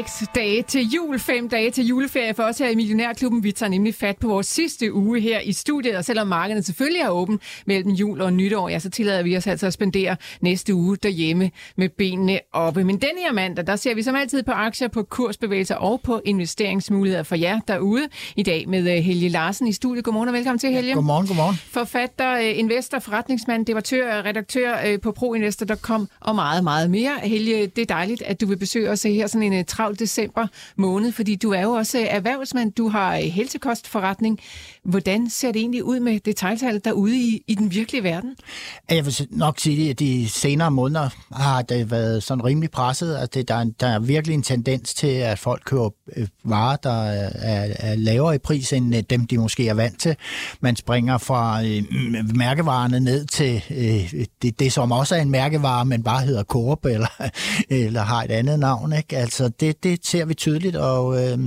Seks dage til jul, fem dage til juleferie for os her i Millionærklubben. Vi tager nemlig fat på vores sidste uge her i studiet, og selvom markedet selvfølgelig er åben mellem jul og nytår, ja, så tillader vi os altså at spendere næste uge derhjemme med benene oppe. Men denne her mandag, der ser vi som altid på aktier, på kursbevægelser og på investeringsmuligheder for jer derude. I dag med øh, Helge Larsen i studiet. Godmorgen og velkommen til, Helge. Ja, godmorgen, godmorgen. Forfatter, øh, investor, forretningsmand, debattør, redaktør øh, på proinvestor.com og meget, meget mere. Helge, det er dejligt, at du vil besøge os her sådan en travl december måned, fordi du er jo også øh, erhvervsmand, du har øh, helsekostforretning. Hvordan ser det egentlig ud med detaljtallet derude i, i den virkelige verden? Jeg vil nok sige, at de senere måneder har det været sådan rimelig presset. at det, der, der er virkelig en tendens til, at folk køber øh, varer, der er, er lavere i pris end dem, de måske er vant til. Man springer fra øh, mærkevarerne ned til øh, det, det, som også er en mærkevare, men bare hedder Coop eller, eller har et andet navn. Ikke? Altså det, det ser vi tydeligt, og øh,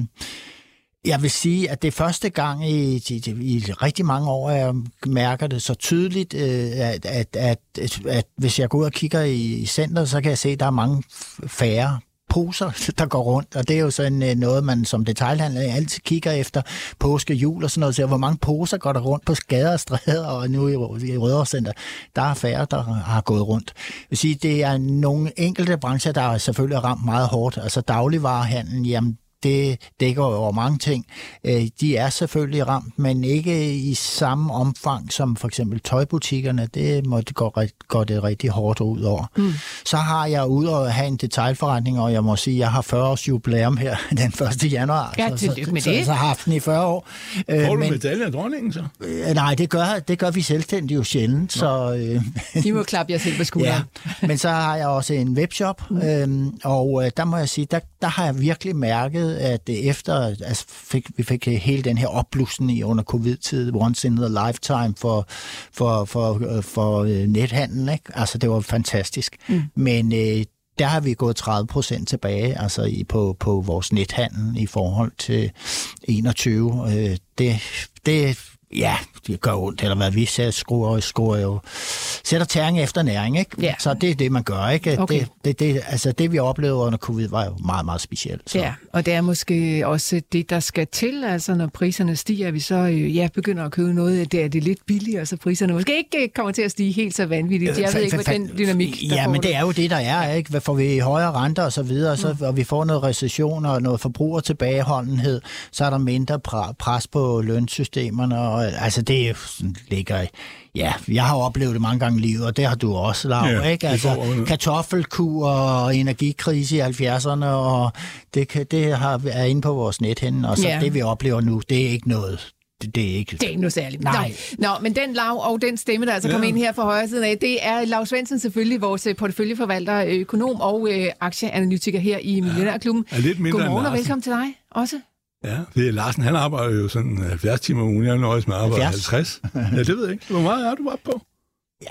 jeg vil sige, at det er første gang i, i, i rigtig mange år, at jeg mærker det så tydeligt, øh, at, at, at, at, at hvis jeg går ud og kigger i, i center, så kan jeg se, at der er mange færre poser, der går rundt, og det er jo sådan øh, noget, man som detaljhandler altid kigger efter påske, jul og sådan noget, så hvor mange poser går der rundt på skader og stræder, og nu i, i Rødovre Center, der er færre, der har gået rundt. Jeg vil sige, det er nogle enkelte brancher, der er selvfølgelig ramt meget hårdt, altså dagligvarehandlen, jamen det dækker over mange ting. Øh, de er selvfølgelig ramt, men ikke i samme omfang som for eksempel tøjbutikkerne. Det må det gå, gå det rigtig hårdt ud over. Mm. Så har jeg ud og have en detaljforretning, og jeg må sige, at jeg har 40 års jubilæum her den 1. januar. Ja, så, med så, det. Så, så har haft den i 40 år. Øh, Får du men, medalje af dronningen så? Øh, nej, det gør, det gør vi selvstændigt jo sjældent. Så, øh, De må klappe jer selv på skulderen. ja, men så har jeg også en webshop, mm. øh, og øh, der må jeg sige, der, der har jeg virkelig mærket, at efter altså fik, vi fik hele den her opblussen i under covid-tid, once in a lifetime for, for, for, for, for øh, nethandel. Ikke? Altså, det var fantastisk. Mm. Men øh, der har vi gået 30 procent tilbage altså i, på, på vores nethandel i forhold til 21. Øh, det, det ja, det gør ondt, eller hvad vi ser, skruer, skruer jo, sætter tæring efter næring, ikke? Ja. Så det er det, man gør, ikke? Okay. Det, det, det, altså det, vi oplevede under covid, var jo meget, meget specielt. Så. Ja, og det er måske også det, der skal til, altså når priserne stiger, vi så øh, ja, begynder at købe noget, det er det lidt billigere, så priserne måske ikke øh, kommer til at stige helt så vanvittigt. Jeg ved ikke, hvad den dynamik, der Ja, men det er jo det, der er, ikke? Hvad får vi højere renter og så videre, så, mm. og vi får noget recession og noget forbruger tilbageholdenhed, så er der mindre pres på lønsystemerne, og altså det er sådan, ligger Ja, jeg har oplevet det mange gange i livet, og det har du også, Laura, ja, ikke? Altså, kartoffelkur og energikrise i 70'erne, og det, det har, er inde på vores net henne, og så ja. det, vi oplever nu, det er ikke noget det, det er ikke... Det er ikke noget særligt. Nej. Nå, Nå, men den lav og den stemme, der altså ja. kom ind her fra højre siden af, det er Lars Svendsen selvfølgelig, vores øh, porteføljeforvalter, økonom og øh, aktieanalytiker her i Millionærklubben. Ja, lidt mindre Godmorgen og velkommen til dig også. Ja, det er Larsen, han arbejder jo sådan 70 timer om ugen. Jeg nøjes med at arbejde 50. ja, det ved jeg ikke. Hvor meget er du op på?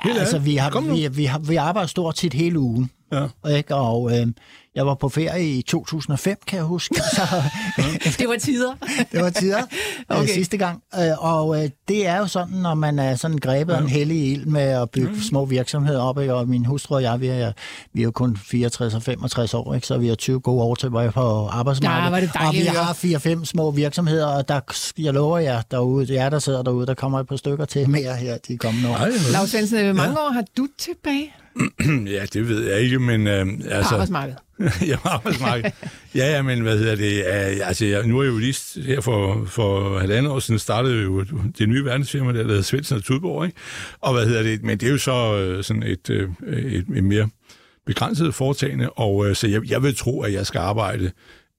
Ja, altså, vi, har, vi, vi, har, vi arbejder stort set hele ugen. Ja. Ikke? Og øh, jeg var på ferie i 2005, kan jeg huske. Så, det var tider. det var tider øh, okay. sidste gang. Øh, og øh, det er jo sådan, når man er sådan grebet ja. en hellig ild med at bygge ja. små virksomheder op. Ikke? Og min hustru og jeg, vi er, vi er jo kun 64 og 65 år, ikke? så vi har 20 gode år tilbage på arbejdsmarkedet. Ja, og vi har 4-5 små virksomheder, og der, jeg lover jer derude, det er der sidder derude, der kommer et par stykker til mere her de kommende år. Lars Svendsen, hvor mange ja. år har du tilbage? ja, det ved jeg ikke, men... Øh, altså, på arbejdsmarkedet? ja, på arbejdsmarkedet. ja, ja, men hvad hedder det? Altså, jeg, nu er jeg jo lige her for, for halvandet år siden startede jo det nye verdensfirma, der hedder Svendsen og Tudborg, ikke? Og hvad hedder det? Men det er jo så øh, sådan et, et, et, et mere begrænset foretagende, og uh, så jeg, jeg vil tro, at jeg skal arbejde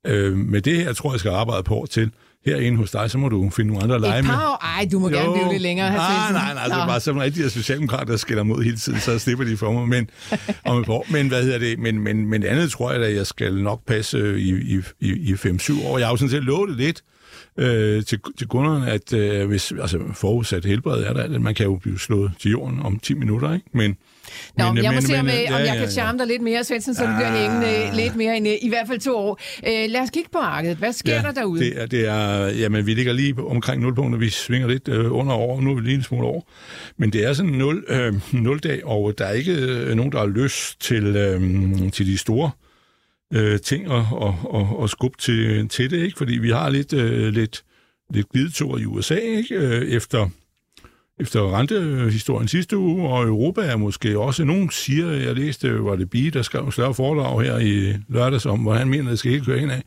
uh, med det her, jeg tror, jeg skal arbejde på til herinde hos dig, så må du finde nogle andre at lege med. Ej, du må jo. gerne blive lidt længere. Nej, nej, nej, nej, det er bare sådan rigtig socialdemokrater, der skiller mod hele tiden, så slipper de for mig. Men, om et år. men hvad hedder det? Men, men, men andet tror jeg, at jeg skal nok passe i, i, i, i 5-7 år. Jeg har jo sådan set lovet det lidt, øh, til, til kunderne, at øh, hvis, altså forudsat helbred er der, at man kan jo blive slået til jorden om 10 minutter, ikke? Men, Nå, men, jeg må men, se, om, men, øh, ja, om jeg ja, kan ja. charme dig lidt mere, Svendsen, så du bliver Ah. hængende lidt mere end øh, i hvert fald to år. Øh, lad os kigge på markedet. Hvad sker der derude? Det er, det er, jamen, vi ligger lige omkring nulpunkter. Vi svinger lidt øh, under over. Nu er vi lige en smule over. Men det er sådan en nul, øh, nuldag, og der er ikke øh, nogen, der har lyst til, øh, til de store øh, ting og, og, og, og skubbe til, til det, ikke? Fordi vi har lidt, øh, lidt, lidt glidetur i USA, ikke? Øh, efter efter rentehistorien sidste uge, og Europa er måske også, nogen siger, jeg læste, var det Bie, der skrev en større foredrag her i lørdags om, hvor han mener, at det skal ikke køre ind af.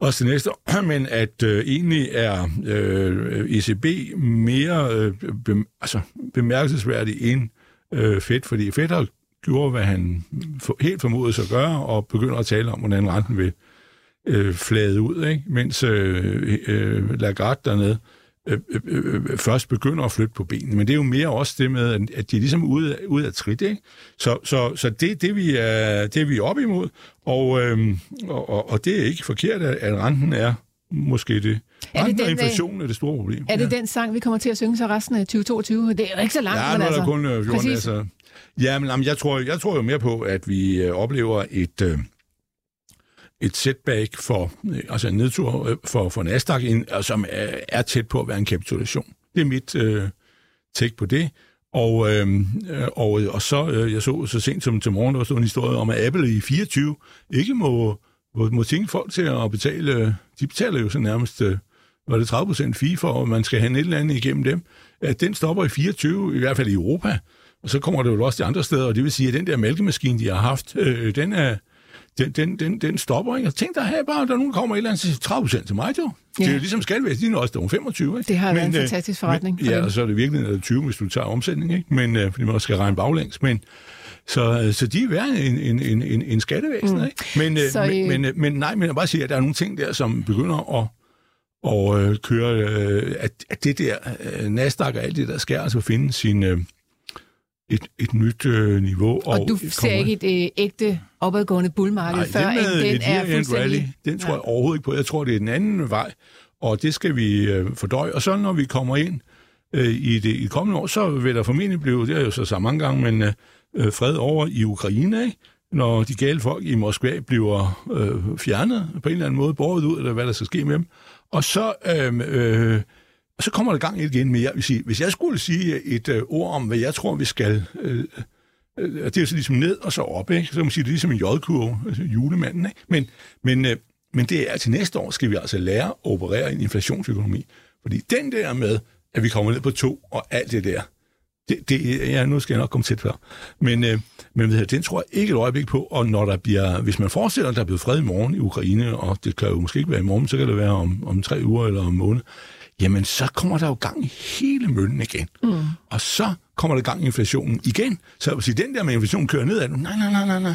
Og til næste år, men at øh, egentlig er øh, ECB mere øh, be, altså, bemærkelsesværdig end øh, Fed, fordi Fed har gjort, hvad han for, helt sig at gøre, og begynder at tale om, hvordan renten vil øh, flade ud, ikke? mens øh, øh, Lagarde dernede øh, øh, øh, først begynder at flytte på benene. Men det er jo mere også det med, at- de er ligesom ude, af- ude af trit. Ikke? Så, så, så det, det, vi er, det er vi op imod, og, øh, og, og, det er ikke forkert, at, renten er måske det. Er det den, øh, inflationen er det store problem. Er det den sang, vi kommer til at synge så resten af 2022? Det er jo ikke så langt, Ja, nu er altså... der kun øh, 14 præcis. altså. Ja, men jamen, jeg, tror, jeg tror jo mere på, at vi øh, oplever et, øh, et setback for, øh, altså en nedtur øh, for, for Nasdaq, øh, som er, er tæt på at være en kapitulation. Det er mit øh, take på det. Og, øh, og, og så, øh, jeg så så sent som til morgen, der stod en historie om, at Apple i 24 ikke må, må, må tænke folk til at betale, de betaler jo så nærmest, øh, var det 30 procent fee for, at man skal have et eller andet igennem dem. At den stopper i 24, i hvert fald i Europa, og så kommer det jo også til andre steder, og det vil sige, at den der mælkemaskine, de har haft, øh, den er, den, den, den, den stopper, ikke? Og tænk dig, hey, bare, der nogen kommer et eller andet til 30 procent til mig, jo. Det er Ja. jo ligesom skattevæsen, de er også der 25, ikke? Det har været en øh, fantastisk forretning for Men, ja, dem. og så er det virkelig noget 20, hvis du tager omsætning, ikke? Men, øh, fordi man også skal regne baglæns, men så, øh, så de er værd en, en, en, en, en skattevæsen, mm. ikke? Men, øh, Så, øh, men, men, øh, men nej, men jeg bare sige, at der er nogle ting der, som begynder at og øh, køre, øh, at, at det der øh, Nasdaq og alt det der skal altså finde sin, øh, et, et nyt øh, niveau. Og du ser ikke et øh, ægte opadgående bullmarked, Nej, før den end den et er year-end rally, fuldstændig... den tror jeg overhovedet ikke på. Jeg tror, det er den anden vej, og det skal vi øh, fordøje. Og så når vi kommer ind øh, i det i kommende år, så vil der formentlig blive, det er jo så sagt mange gange, men øh, øh, fred over i Ukraine, ikke? når de gale folk i Moskva bliver øh, fjernet på en eller anden måde, båret ud, eller hvad der skal ske med dem. Og så, øh, øh, og så kommer der gang i det igen. mere. jeg vil sige, hvis jeg skulle sige et øh, ord om, hvad jeg tror, vi skal... Øh, øh, det er så ligesom ned og så op, ikke? Så kan man sige, det er ligesom en jodkurve, altså julemanden, ikke? Men, men, øh, men det er til næste år, skal vi altså lære at operere i en inflationsøkonomi. Fordi den der med, at vi kommer ned på to og alt det der, det, det, ja, nu skal jeg nok komme tæt før. Men, øh, men ved jeg, den tror jeg ikke et øjeblik på, og når der bliver, hvis man forestiller, at der er blevet fred i morgen i Ukraine, og det kan jo måske ikke være i morgen, så kan det være om, om tre uger eller om en måned, jamen så kommer der jo gang i hele møllen igen. Mm. Og så kommer der gang i inflationen igen. Så jeg vil sige, den der med inflationen kører nedad, nu, nej, nej, nej, nej, nej.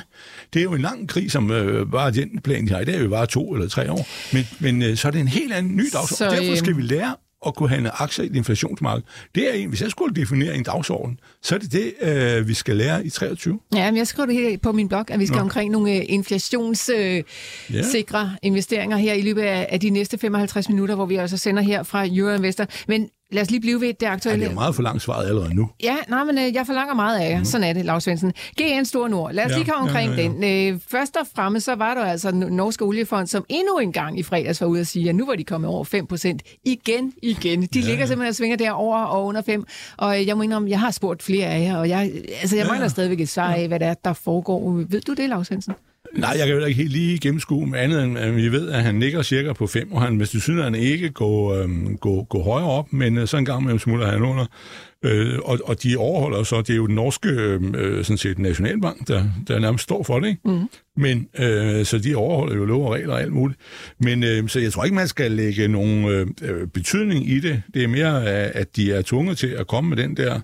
Det er jo en lang krig, som øh, bare den plan, de har i dag, jo bare to eller tre år. Men, men øh, så er det en helt anden ny dagsorden. Derfor øh, skal vi lære at kunne handle aktier i et inflationsmarked. Det er en, hvis jeg skulle definere en dagsorden, så er det det, øh, vi skal lære i 23. Ja, men jeg skriver det helt på min blog, at vi skal Nå. omkring nogle øh, inflationssikre øh, Ja. sikre investeringer her i løbet af, af de næste 55 minutter, hvor vi altså sender her fra Euroinvestor. Men lad os lige blive ved det Ja, aktuelle. det er jo meget for langt svaret allerede nu. Ja, nej, men øh, jeg forlanger meget af jer. Sådan er det, Lars Svendsen. GN Stor Nord. Lad os Ja, lige komme ja, omkring ja, ja. den. Øh, først og fremmest så var der altså den norske oliefond, som endnu en gang i fredags var ude at sige, at nu var de kommet over 5 procent. Igen, igen. De ja, ligger simpelthen og svinger der over og under 5. Og øh, jeg må indrømme, jeg har spurgt flere af jer, og jeg, altså, jeg Ja, mangler ja. stadigvæk et svar af, hvad det er, der foregår. Ved du det, Lars Svendsen? Nej, jeg kan jo ikke helt lige gennemskue med andet, end at vi ved, at han ligger cirka på 5, og han, hvis du synes, at han ikke går, øhm, går, går højere op, men øh, så en gang med smutter han under. Øh, og, og de overholder så, det er jo den norske øh, sådan set, nationalbank, der, der nærmest står for det, ikke? Mm. Men, øh, så de overholder jo lov og regler og alt muligt. Men øh, så jeg tror ikke, man skal lægge nogen øh, øh, betydning i det. Det er mere, at de er tvunget til at komme med den der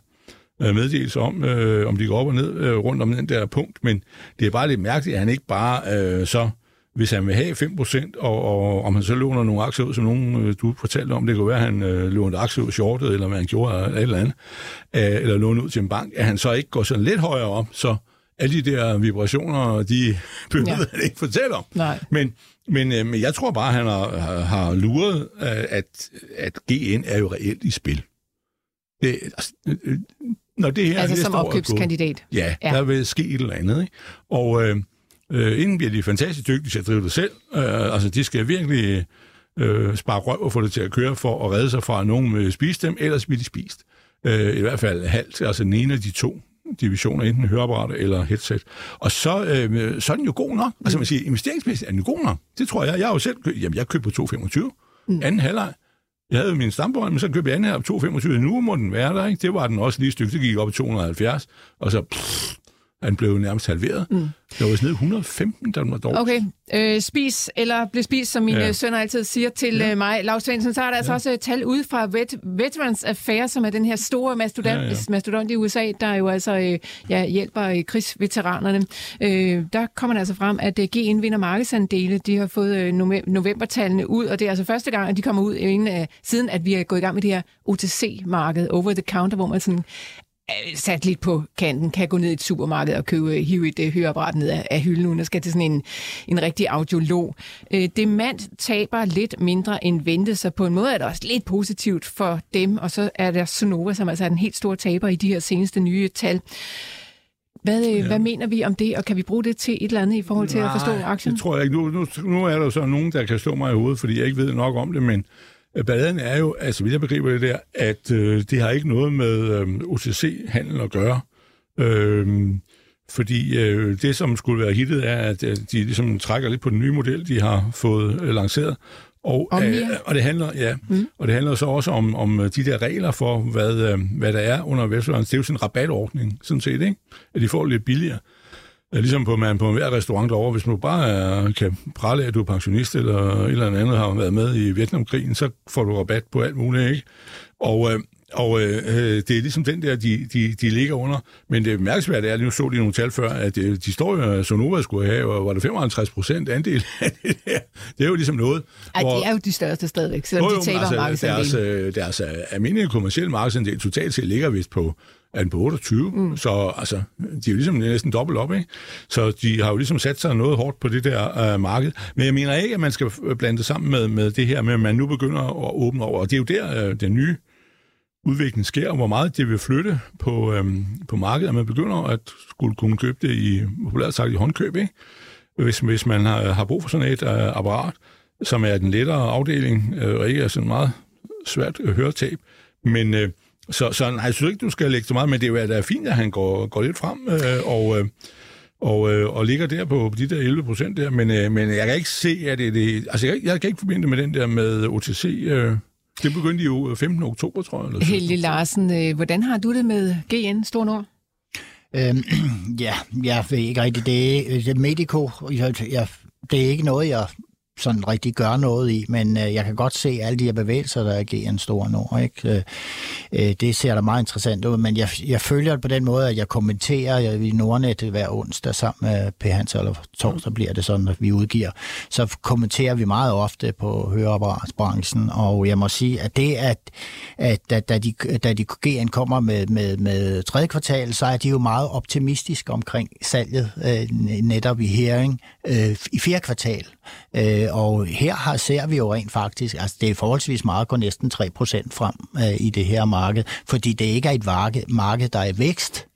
øh, meddelelse om, øh, om de går op og ned øh, rundt om den der punkt, men det er bare lidt mærkeligt, at han ikke bare øh, så, hvis han vil have 5%, og, og om han så låner nogle aktier ud, som nogen øh, du fortalte om, det kunne være, at han øh, lånte aktier ud shortet, eller hvad han gjorde, eller et eller andet, øh, eller låne ud til en bank, at han så ikke går sådan lidt højere op, så alle de der vibrationer, de behøver Ja. han ikke fortælle om. Nej. Men, men, øh, men jeg tror bare, han har, har, har luret, øh, at, at GN er jo reelt i spil. Det, altså, øh, øh, når det her Altså næste som er opkøbskandidat. Ja, Ja. ja, der vil ske et eller andet. Ikke? Og øh, øh, inden bliver de fantastisk dygtige til at drive det selv. Øh, altså, de skal virkelig øh, spare røv og få det til at køre for at redde sig fra, at nogen vil spise dem, ellers bliver de spist. Øh, I hvert fald halvt, altså den ene af de to divisioner, enten høreapparat eller headset. Og så, øh, så er den jo god nok. Altså man siger, investeringsmæssigt er den jo god nok. Det tror jeg. Jeg har jo selv købt, jamen jeg købte på 2,25. Mm. Anden halvleg. Jeg havde min stambånd, men så købte jeg anden her på 2,25. Nu må den være der, ikke? Det var den også lige et stykke. Det gik op i 270, og så pff, han blev nærmest halveret. Mm. Der var ned 115, da den var dårlig. Okay, øh, spis eller bliv spist, som mine ja. Ja. sønner altid siger til ja. øh, mig. Lars Svendsen, så er der altså også øh, tal ude fra Vet- Veterans Affairs, som er den her store mastodont, ja, Ja, ja. ja. mastodont i USA, der jo altså øh, ja, hjælper øh, krigsveteranerne. Øh, der kommer altså frem, at øh, GN vinder markedsandele. De har fået øh, nove- novembertallene ud, og det er altså første gang, at de kommer ud, inden, øh, siden at vi er gået i gang med det her OTC-marked, over the counter, hvor man sådan øh, sat lidt på kanten, kan gå ned i et supermarked og købe, hive et øh, høreapparat ned af, af hylden, uden at skal til sådan en, en rigtig audiolog. Øh, Demand taber lidt mindre end ventet, så på en måde er det også lidt positivt for dem, og så er der Sonova, som altså er den helt store taber i de her seneste nye tal. Hvad, øh, ja. hvad mener vi om det, og kan vi bruge det til et eller andet i forhold til at forstå aktien? Det tror jeg ikke. Nu, nu, nu er der så nogen, der kan slå mig i hovedet, fordi jeg ikke ved nok om det, men øh, balladen er jo, altså hvis jeg begriber det der, at øh, det har ikke noget med øh, OTC-handel at gøre. Øh, fordi øh, det, som skulle være hittet, er, at øh, de ligesom trækker lidt på den nye model, de har fået øh, lanceret. Og, Omnia? øh, og det handler, ja, mm. og det handler så også om, om øh, de der regler for, hvad, øh, hvad der er under Vestlunds. Det er jo sådan en rabatordning, sådan set, ikke? At de får lidt billigere. Øh, Ligesom på, man på hver restaurant derovre, hvis man bare er, kan prale af, at du er pensionist eller et eller andet har været med i Vietnamkrigen, så får du rabat på alt muligt, ikke? Og, øh, og øh, det er ligesom den der, de, de, de ligger under. Men det mærkesværdige er, at nu så de nogle tal før, at øh, de står jo, at Sonova skulle have, og var det 55 procent andel af det der. Det er jo ligesom noget. Ej, hvor- de er jo de største stadigvæk, selvom jo, de taber altså, deres, markedsandelen. øh, deres øh, almindelige kommersielle markedsandel totalt set ligger vist på, er den på 28, mm. så altså, de er jo ligesom næsten dobbelt op, ikke? Så de har jo ligesom sat sig noget hårdt på det der øh, marked. Men jeg mener ikke, at man skal blande det sammen med, med det her med, at man nu begynder at åbne over. Og det er jo der, øh, den nye udvikling sker, hvor meget det vil flytte på, øhm, på markedet, at man begynder at skulle kunne købe det i, populært sagt, i håndkøb, ikke? Hvis, hvis man har, har brug for sådan et øh, apparat, som er den lettere afdeling, øh, og ikke er sådan meget svært øh, høretab. Men øh, så, så nej, jeg synes ikke, du skal lægge så meget, men det er jo da fint, at han går, går lidt frem øh, og, øh, og, øh, og ligger der på de der 11 procent der, men, øh, men jeg kan ikke se, at det er det... Altså, jeg, jeg kan ikke forbinde det med den der med OTC... Øh, det begyndte jo 15. oktober, tror jeg. Eller Helge Larsen, øh, hvordan har du det med GN Stor Nord? Øhm, ja, jeg ved ikke er, det er Medico. Jeg, jeg, det er ikke noget, jeg sådan rigtig gør noget i, men øh, jeg kan godt se alle de her bevægelser, der agerer en stor nord. Ikke? Øh, øh, det ser da meget interessant ud, men jeg, jeg følger det på den måde, at jeg kommenterer jeg, i Nordnet hver onsdag sammen med P. Hans, eller torsdag bliver det sådan, at vi udgiver. Så kommenterer vi meget ofte på høreapparatsbranchen, og jeg må sige, at det, at, at da, da, de, da de GN kommer med, med, med tredje kvartal, så er de jo meget optimistiske omkring salget øh, netop i hearing øh, i fjerde kvartal. Øh, Øh, og her har, ser vi jo rent faktisk, altså det er forholdsvis meget, går næsten 3% frem øh, i det her marked, fordi det ikke er et marked, marked der er i vækst.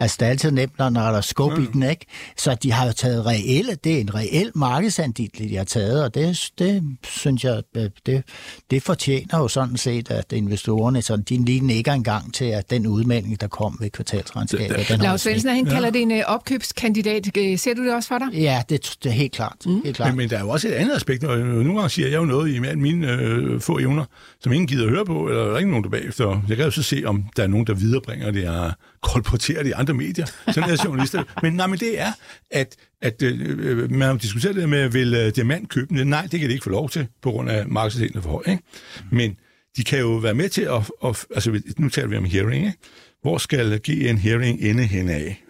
Altså, det er altid nemt, når der er skub mm. i den, ikke? Så de har jo taget reelle, det er en reel markedsandel, de har taget, og det, det synes jeg, øh, det, det fortjener jo sådan set, at investorerne, så de lige nikker engang til, at den udmelding, der kom ved kvartalsregnskabet, den Lars Svendsen, han kalder det en øh, opkøbskandidat. Ser du det også for dig? Ja, det, det er helt klart. Mm. Helt klart. Men, men der er jo også et andet aspekt, og nogle gange siger jeg jo noget i mine øh, få evner, som ingen gider at høre på, eller der er ikke nogen, der bagefter. Jeg kan jo så se, om der er nogen, der viderebringer det og kolportere det i andre medier. Sådan er journalister. Men nej, men det er, at, at øh, øh man har diskuteret det med, vil øh, diamant købe den? Nej, det kan de ikke få lov til, på grund af markedsdelen for høj. Ikke? Men de kan jo være med til at, at altså nu taler vi om hearing, ikke? Hvor skal GN Hearing ende hen af?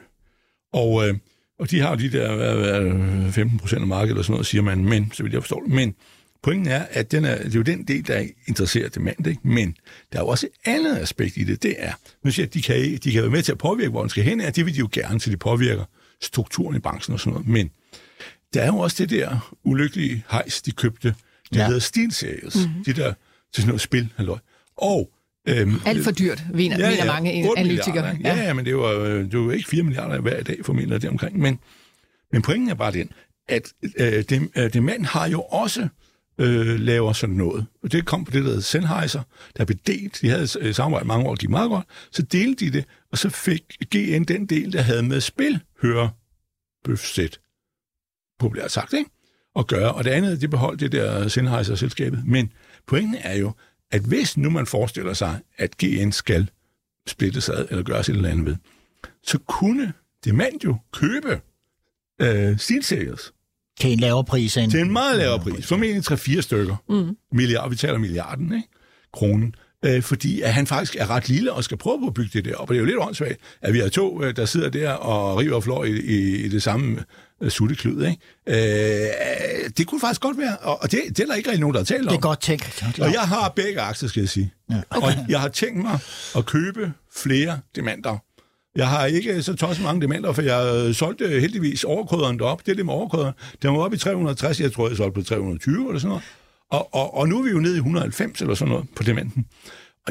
Og, øh, og de har jo de der hvad, hvad, 15 procent af markedet, eller sådan noget, siger man, men, så vil jeg forstå det. Men Pointen er, at den er, det er jo den del, der interesserer demand, ikke? men der er jo også et andet aspekt i det, det er, nu siger, at de kan, de kan være med til at påvirke, hvor den skal hen, og det vil de jo gerne, så de påvirker strukturen i branchen og sådan noget, men der er jo også det der ulykkelige hejs, de købte, det ja. hedder SteelSeries, mm-hmm. de der til sådan noget spil, halløj. Og Øhm, Alt for dyrt, mener, ja, ja, mener mange analytikere. Ja. ja, men det var, det var ikke 4 milliarder hver dag, formentlig det omkring. Men, men pointen er bare den, at øh, det, øh, det mand har jo også øh, laver sådan noget. Og det kom på det, der hedder Sennheiser, der blev delt. De havde øh, samarbejdet mange år, de meget godt. Så delte de det, og så fik GN den del, der havde med spil, høre bøfsæt, populært sagt, ikke? at gøre. Og det andet, det beholdt det der Sennheiser-selskabet. Men pointen er jo, at hvis nu man forestiller sig, at GN skal splittes ad, eller gøres et eller andet ved, så kunne demand jo købe øh, SteelSeries til en lavere pris end... Til en meget lavere pris. Formentlig 3-4 stykker. Mm. Milliard, vi taler milliarden, ikke? Kronen. Øh, fordi at han faktisk er ret lille og skal prøve på at bygge det der. Og det er jo lidt åndssvagt, at vi har to, øh, der sidder der og river og flår i, i, i det samme uh, sutteklud. Ikke? Øh, det kunne faktisk godt være, og det, det er der ikke rigtig nogen, der har talt om. Det er godt tænkt. Og jeg har begge aktier, skal jeg sige. Ja. Okay. Og jeg har tænkt mig at købe flere demanter jeg har ikke øh, så tosset mange dementer, for jeg øh, solgte øh, heldigvis overkoderen derop. Det er det med overkoderen. Den var oppe i 360, jeg tror, jeg solgte på 320 eller sådan noget. Og, og, og nu er vi jo nede i 190 eller sådan noget på dementen.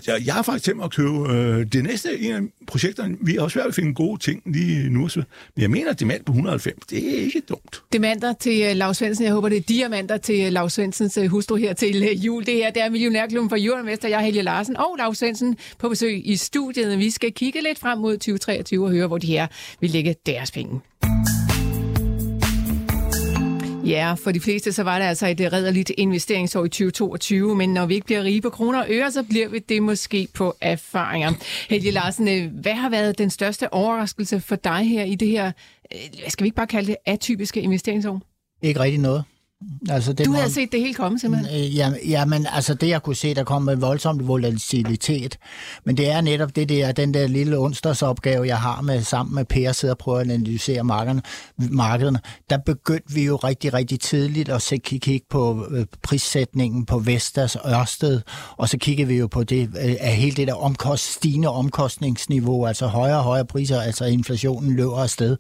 Jeg, jeg har faktisk tænkt mig at købe øh, det næste en af projekterne. Vi har også svært ved at finde gode ting lige nu. Men jeg mener, at demand på 190, det er ikke dumt. Demander til uh, Lars Svendsen. Jeg håber, det er diamanter til uh, Lars Svendsens uh, hustru her til uh, jul. Det her det er Millionærklubben for Jørgen Jeg er Helge Larsen og Lars Svendsen på besøg i studiet. Vi skal kigge lidt frem mod 2023 og høre, hvor de her vil lægge deres penge. Ja, for de fleste så var det altså et redderligt investeringsår i 2022, men når vi ikke bliver rige på kroner og øre, så bliver vi det måske på erfaringer. Helge Larsen, øh, hvad har været den største overraskelse for dig her i det her, øh, skal vi ikke bare kalde det atypiske investeringsår? Ikke rigtig noget. Altså, det du havde må, set det helt komme, simpelthen? Øh, ja, ja, men altså det, jeg kunne se, der kom med voldsom volatilitet. Men det er netop det der, den der lille onsdagsopgave, jeg har med sammen med Per, sidder og prøver at analysere markederne, markederne. Der begyndte vi jo rigtig, rigtig tidligt at se, kigge på øh, prissætningen på Vestas Ørsted, og så kiggede vi jo på det, øh, af hele det der omkost, stigende omkostningsniveau, altså højere og højere priser, altså inflationen løber afsted.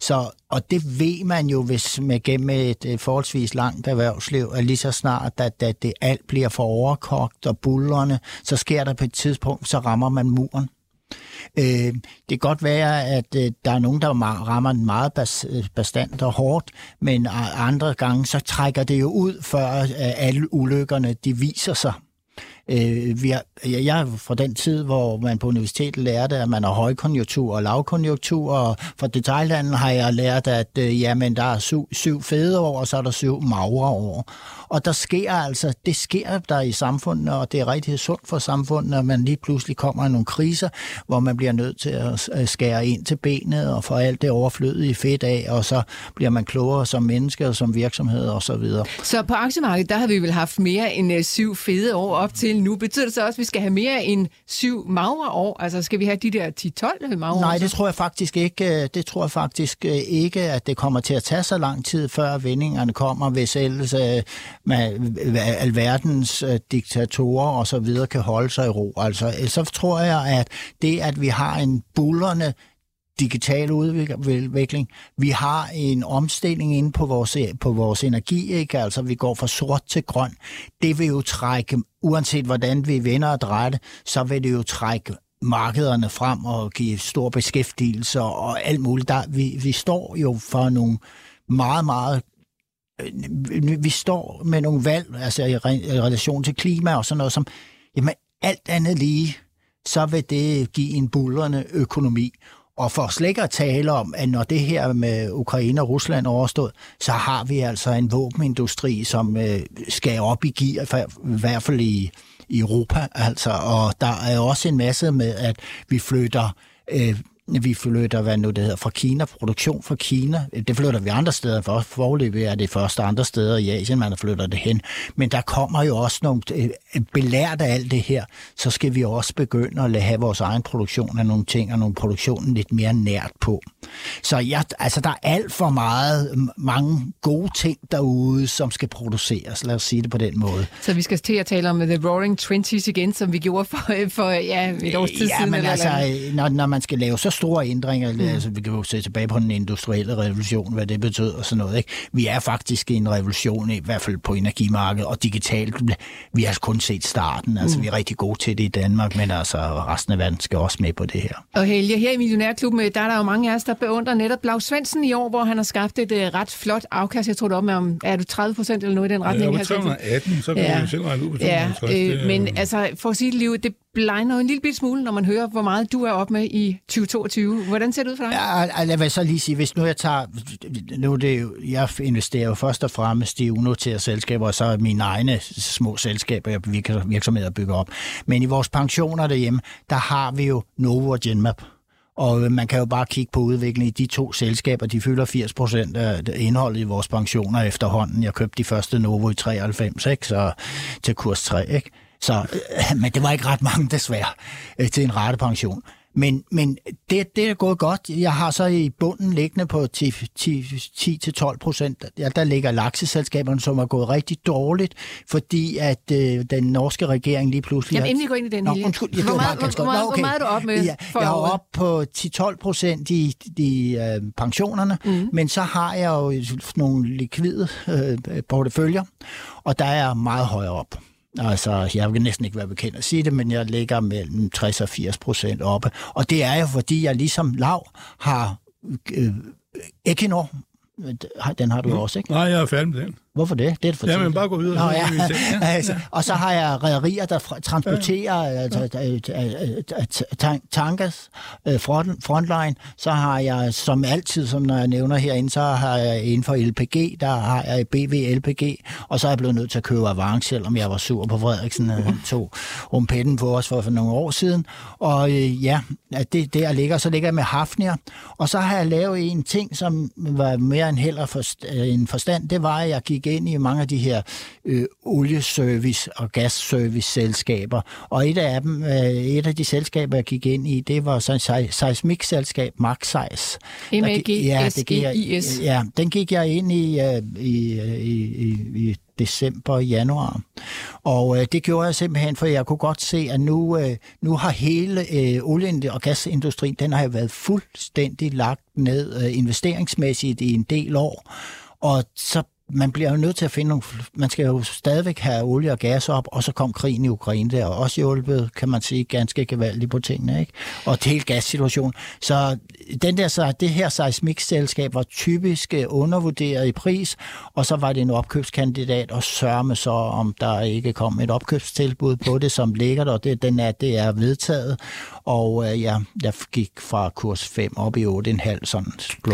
Så og det ved man jo, hvis man gennem et, forholdsvis langt erhvervsliv, at lige så snart, at, at det alt bliver for overkogt og bullerne, så sker der på et tidspunkt, så rammer man muren. Øh, det kan godt være, at øh, der er nogen, der rammer den meget bas, øh, bestandt og hårdt, men andre gange, så trækker det jo ud, før øh, alle ulykkerne de viser sig. Øh, vi har, jeg er fra den tid, hvor man på universitetet lærte, at man har højkonjunktur og lavkonjunktur, og fra detaljhandlen har jeg lært, at øh, jamen, der er syv, syv fede år, og så er der syv magre år. Og der sker altså, det sker der i samfundet, og det er rigtig sundt for samfundet, når man lige pludselig kommer i nogle kriser, hvor man bliver nødt til at skære ind til benet og få alt det overflødige fedt af, og så bliver man klogere som menneske og som virksomhed og så videre. Så på aktiemarkedet, der har vi vel haft mere end øh, syv fede år op til nu. Betyder det så også, at vi skal have mere end syv magre år? Altså skal vi have de der 10-12 magre Nej, det tror jeg faktisk ikke. Øh, det tror jeg faktisk øh, ikke, at det kommer til at tage så lang tid, før vendingerne kommer, hvis ellers man, alverdens øh, diktatorer og så videre kan holde sig i ro. Altså, øh, så tror jeg, at det, at vi har en bullerne digital udvikling. Vi har en omstilling inde på vores, øh, på vores energi, ikke? altså vi går fra sort til grøn. Det vil jo trække, uanset hvordan vi vender og drejer det, så vil det jo trække markederne frem og give stor beskæftigelse og alt muligt. Der, vi, vi står jo for nogle meget, meget Øh, vi står med nogle valg, altså i relation til klima og sådan noget, som, jamen alt andet lige, så vil det give en bullerne økonomi. Og for slet ikke at tale om, at når det her med Ukraine og Rusland overstået, så har vi altså en våbenindustri, som øh, skal op i gear, i hvert fald i, i Europa. Altså, og der er også en masse med, at vi flytter øh, vi flytter, hvad nu det hedder, fra Kina, produktion fra Kina. Det flytter vi andre steder for. Forløbet er det første andre steder i Asien, man flytter det hen. Men der kommer jo også nogle, øh, belært af alt det her, så skal vi også begynde at have vores egen produktion af nogle ting, og nogle produktionen lidt mere nært på. Så ja, altså, der er alt for meget, mange gode ting derude, som skal produceres. Lad os sige det på den måde. Så vi skal til at tale om The Roaring Twenties igen, som vi gjorde for, for ja, et års tid ja, siden. Men eller altså, eller når, når man skal lave så store ændringer, mm. altså, vi kan jo se tilbage på den industrielle revolution, hvad det betød og sådan noget. Ikke? Vi er faktisk i en revolution, i hvert fald på energimarkedet og digitalt. Vi har kun set starten. Altså, mm. vi er rigtig gode til det i Danmark, men altså, resten af verden skal også med på det her. Og Helge, her i Millionærklubben, der er der jo mange af os, der beundrer netop Blau Svendsen i år, hvor han har skabt et uh, ret flot afkast. Jeg tror det op med om, er du 30 procent eller noget i den retning? Ja, 318, så kan ja. vi selv regne ud på 250. Ja, øh, men altså, for at sige det liv, det blegner en lille bit smule, når man hører, hvor meget du er op med i 2022. Hvordan ser det ud for dig? Ja, jeg vil så lige sige, hvis nu jeg tager, nu er det jo, jeg investerer jo først og fremmest i unoterede selskaber, og så er mine egne små selskaber, jeg virksomheder bygger op. Men i vores pensioner derhjemme, der har vi jo Novo og Genmap. Og øh, man kan jo bare kigge på udviklingen i de to selskaber. De fylder 80 procent af indholdet i vores pensioner efterhånden. Jeg købte de første Novo i 93, ikke? Så til kurs 3. Ikke? Så, øh, men det var ikke ret mange desværre øh, til en rette pension. Men, men det, det er gået godt. Jeg har så i bunden liggende på 10-12 procent. Ja, der ligger lakseselskaberne, som er gået rigtig dårligt, fordi at øh, den norske regering lige pludselig... Jamen, inden vi går ind i den, Nå, undskyld, jeg hvor, meget, hvor, meget, Nå, okay. hvor meget er du op med? Ja, jeg er op på 10-12 procent i, i øh, pensionerne, mm. men så har jeg jo nogle likvide øh, porteføljer, og der er meget højere op. Altså, jeg vil næsten ikke være bekendt at sige det, men jeg ligger mellem 60 og 80 procent oppe. Og det er jo, fordi jeg ligesom lav har øh, Equinor, den har du mm. også, ikke? Nej, jeg er færdig med den. Hvorfor det? Det er for Ja, men bare gå videre. Nå, ja. ja. altså, og så har jeg rædderier, der transporterer tankers frontline. Så har jeg, som altid, som når jeg nævner herinde, så har jeg inden for LPG, der har jeg BV LPG, og så er jeg blevet nødt til at købe Avance, selvom jeg var sur på Frederiksen, han tog rumpetten på os for, for nogle år siden. Og øh, ja, det der ligger. Så ligger jeg med Hafnia, og så har jeg lavet en ting, som var mere end held en forstand. Det var, at jeg gik ind i mange af de her øh, olieservice- og gasservice-selskaber. Og et af dem, øh, et af de selskaber, jeg gik ind i, det var sådan et seismikselskab. M-A-G-S-E-I-S. Ja, den gik jeg ind i, øh, i, i, i, i december og januar. Og øh, det gjorde jeg simpelthen, for jeg kunne godt se, at nu, øh, nu har hele øh, olie- og gasindustrien, den har været fuldstændig lagt ned øh, investeringsmæssigt i en del år. Og så man bliver jo nødt til at finde nogle... Man skal jo stadigvæk have olie og gas op, og så kom krigen i Ukraine der, og også hjulpet, kan man sige, ganske gevaldigt på tingene, ikke? Og det hele gassituationen. Så den der, så det her seismikselskab var typisk øh, undervurderet i pris, og så var det en opkøbskandidat, og sørme så, om der ikke kom et opkøbstilbud på det, som ligger der, det, den er, det er vedtaget, og øh, ja, jeg gik fra kurs 5 op i 8,5 sådan på.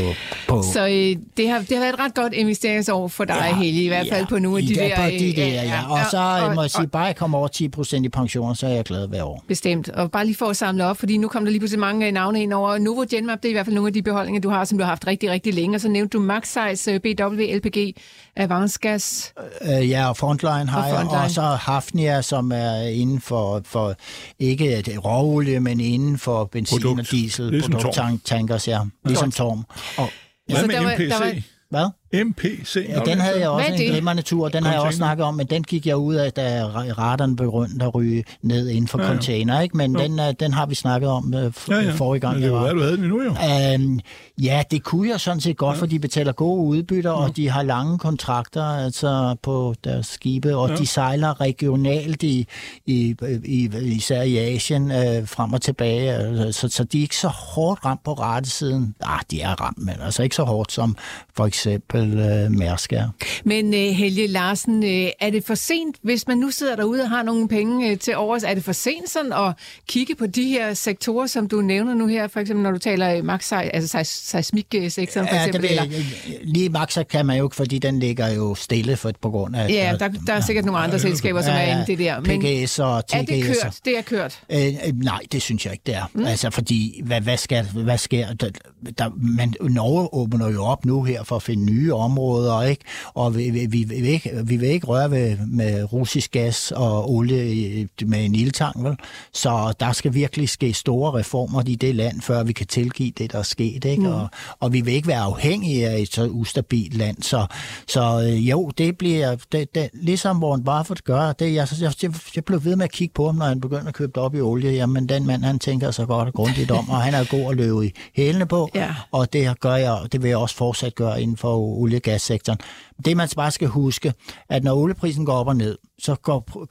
på. Så øh, det, har, det har været et ret godt investeringsår for dig, ja, Helge, i hvert fald ja, på nogle af de der... På de der, ja. ja. Og så og, må jeg sige, bare jeg kommer over 10 procent i pension, så er jeg glad hver år. Bestemt. Og bare lige for at samle op, fordi nu kom der lige pludselig mange øh, navne ind over Novo Genmap, det er i hvert fald nogle af de beholdninger, du har, som du har haft rigtig, rigtig længe. Og så nævnte du Maxsize, øh, BW, LPG, Avansgas. Øh, ja, og Frontline har og Frontline. jeg, og så Hafnia, som er inden for, for ikke råolie, men inden for benzin Produkt. og diesel, ligesom produkttankers, ja. Ligesom Torm. Og, Hvad med MPC? Der var, hvad? MPC. Ja, den havde jeg også en glimrende tur, den har jeg også snakket om, men den gik jeg ud af, da radaren begyndte at ryge ned inden for ja, ja. container, ikke? men den, øh, den har vi snakket om uh, ja, ja. forrige gang. Men det var, hvad du havde den nu jo. Um, ja, det kunne jeg sådan set godt, ja. for de betaler gode udbytter, ja. og de har lange kontrakter altså på deres skibe, og ja. de sejler regionalt i, i, i især i Asien uh, frem og tilbage, så, så de er ikke så hårdt ramt på ratesiden. Ah, de er ramt, men altså ikke så hårdt som for eksempel eksempel øh, Mærsk er. Men øh, Helge Larsen, øh, er det for sent, hvis man nu sidder derude og har nogle penge øh, til overs, er det for sent sådan at kigge på de her sektorer, som du nævner nu her, for eksempel når du taler max, altså seismiksektoren for Ja, eksempel? det eller? lige Maxa kan man jo ikke, fordi den ligger jo stille for, på grund af... Ja, der, der er sikkert nogle andre selskaber, som er inde i det der. Men PGS og TGS. er det kørt? Det er kørt. Øh, øh, nej, det synes jeg ikke, det er. Mm. Altså, fordi, hvad, hvad, skal, hvad sker der? der man, Norge åbner jo op nu her for at finde nye områder, ikke? Og vi, vi, vi, vil, ikke, vi vil ikke røre ved, med russisk gas og olie med en ildtang, vel? Så der skal virkelig ske store reformer i det land, før vi kan tilgive det, der er sket, ikke? Mm. Og, og vi vil ikke være afhængige af et så ustabilt land. Så, så øh, jo, det bliver, det, det, ligesom Warren Buffett gør, det, jeg, jeg, jeg, blev ved med at kigge på ham, når han begynder at købe op i olie. Jamen, den mand, han tænker så godt og grundigt om, og han er god at løbe i hælene på, Ja. og det gør jeg, det vil jeg også fortsat gøre inden for olie- og gassektoren. Det, man bare skal huske, at når olieprisen går op og ned, så går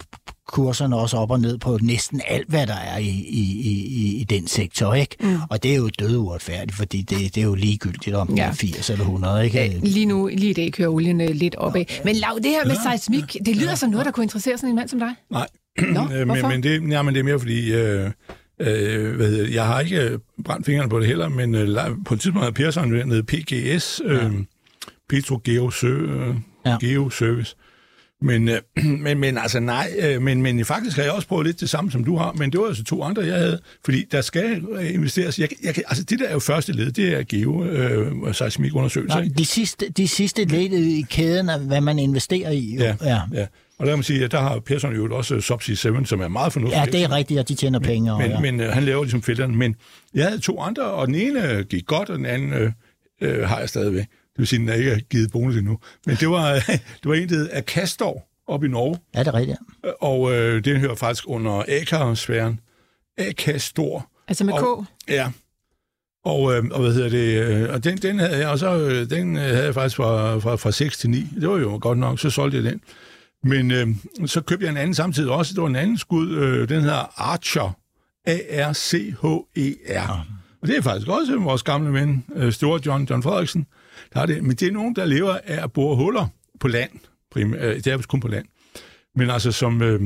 kurserne også op og ned på næsten alt, hvad der er i, i, i, i den sektor, ikke? Mm. Og det er jo død uretfærdigt, fordi det, det er jo ligegyldigt, om ja. Ja. er 80 eller 100, ikke? Lige nu, lige i dag, kører olien øh, lidt opad. Men Lav, det her med seismik, det lyder som noget, der kunne interessere sådan en mand som dig. Nej, Nå, Øh, men, men, det, ja, men det er mere fordi, øh, øh, hvad hedder, jeg har ikke øh, brændt fingrene på det heller, men øh, på et tidspunkt havde Persson været PGS, øh, ja. Petro Geo, øh, Ja. Geo Service. Men, øh, men, men altså nej, øh, men, men faktisk har jeg også prøvet lidt det samme, som du har, men det var altså to andre, jeg havde, fordi der skal øh, investeres. Jeg, jeg, altså det der er jo første led, det er Geo, øh, seismikundersøgelser, de sidste, de sidste led i kæden af, hvad man investerer i. Jo. Ja, ja. ja. Og der kan man sige, at der har Persson jo også Subsea 7, som er meget fornuftigt. ja, det er rigtigt, at de tjener penge. og, Men, ja. men øh, han laver ligesom filteren. Men jeg havde to andre, og den ene øh, gik godt, og den anden øh, øh, har jeg stadigvæk. Det vil sige, at den er ikke givet bonus endnu. Men det var, det var en, der hed Akastor op i Norge, Ja, det er rigtigt. og øh, den hører faktisk under Akar-sfæren. Akastor. Altså med K. Og, ja. Og, øh, og hvad hedder det? Øh, og den, den havde jeg, og så øh, den øh, havde jeg faktisk fra, fra, fra 6 til 9. Det var jo godt nok, så solgte jeg den. Men øh, så købte jeg en anden samtidig også. Det var en anden skud. Øh, den hedder Archer. A-R-C-H-E-R. Og det er faktisk også vores gamle ven, øh, store John, John Frederiksen. Der er det. Men det er nogen, der lever af at bore huller på land. Prim, øh, det er vist kun på land. Men altså som, øh,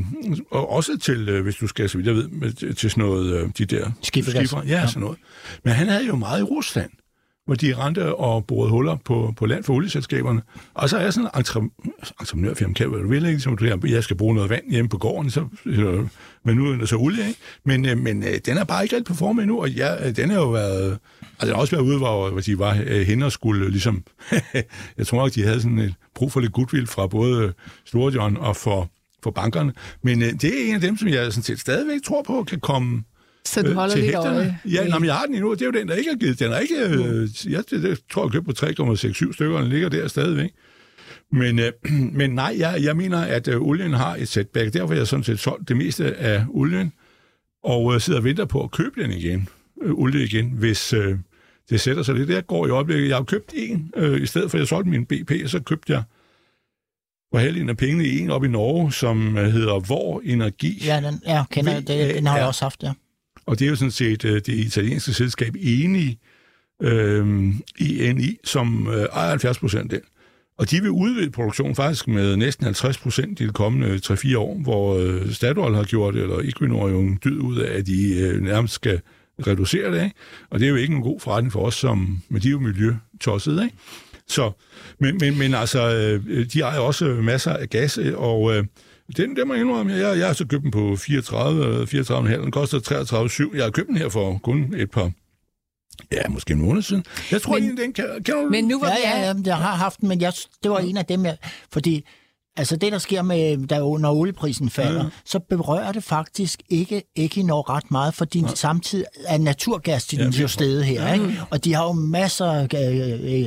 og også til, øh, hvis du skal, så vidt jeg ved, med, til sådan noget, øh, de der skiffer. Ja, ja, sådan noget. Men han havde jo meget i Rusland, hvor de rendte og borede huller på, på land for olieselskaberne. Og så er jeg sådan en entre, entreprenørfirma, kan du vil, ikke? Som du, jeg skal bruge noget vand hjemme på gården, så, øh, men nu er der så olie, ikke? Men, øh, men øh, den er bare ikke rigtig på form endnu, og ja, øh, den har jo været, altså den har også været ude, hvor, hvor de var øh, hen og skulle ligesom, jeg tror nok, de havde sådan et brug for lidt goodwill fra både Store John og for, for bankerne. Men øh, det er en af dem, som jeg sådan set stadigvæk tror på, kan komme Så du øh, holder til lidt hægterne. øje. Ja, nå, men jeg har den endnu, og det er jo den, der ikke er givet. Den er ikke, øh, jeg, det, det, tror, jeg købte på 3,67 stykker, og den ligger der stadigvæk. Men, øh, men nej, jeg, jeg mener, at øh, olien har et setback. Derfor har jeg sådan set solgt det meste af olien, og øh, sidder og venter på at købe den igen, øh, olie igen, hvis øh, det sætter sig lidt. Der går i øjeblikket. Jeg har købt en, øh, i stedet for at jeg solgte min BP, så købte jeg for halvdelen af pengene i en op i Norge, som øh, hedder Vor Energi. Ja, den, ja kender, det, den har jeg også haft, ja. Og det er jo sådan set øh, det italienske selskab Eni, øh, INI, som øh, ejer 70 procent den. Og de vil udvide produktionen faktisk med næsten 50 procent i de kommende 3-4 år, hvor øh, Statoil har gjort, eller Equinor jo en dyd ud af, at de øh, nærmest skal reducere det. Ikke? Og det er jo ikke en god forretning for os, som, men de er jo miljøtossede. Ikke? Så, men, men, men altså, øh, de ejer også masser af gas, øh, og øh, den, det må jeg indrømme. Jeg, jeg har så købt den på 34, øh, 34,5. Den koster 33,7. Jeg har købt den her for kun et par, ja, måske en måned siden. Jeg tror Men- egentlig, den kan, kan du... Men nu hvor Ja, ja, ja, jeg har haft den, men jeg, det var en af dem, jeg, fordi altså det, der sker med, der, når olieprisen falder, ja. så berører det faktisk ikke Equinor ret meget, fordi ja. samtidig er naturgas til Ja, den vi jo stedet her, ja. ikke? og de har jo masser af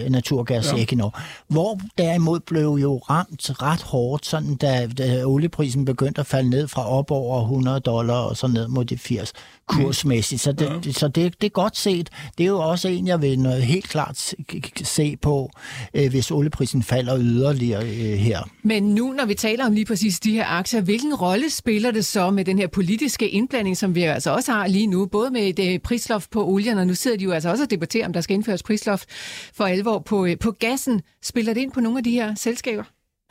øh, naturgas ja. Equinor. Hvor derimod blev jo ramt ret hårdt, sådan da, da olieprisen begyndte at falde ned fra op over 100 dollar og så ned mod de 80 kursmæssigt. Så, det, ja. så det, det er godt set. Det er jo også en, jeg vil noget helt klart se- se på, øh, hvis olieprisen falder yderligere øh, her. Men nu, når vi taler om lige præcis de her aktier, hvilken rolle spiller det så med den her politiske indblanding, som vi altså også har lige nu, både med det prisloft på olien, og nu sidder de jo altså også og debatterer, om der skal indføres prisloft for alvor på, på gassen. Spiller det ind på nogle af de her selskaber?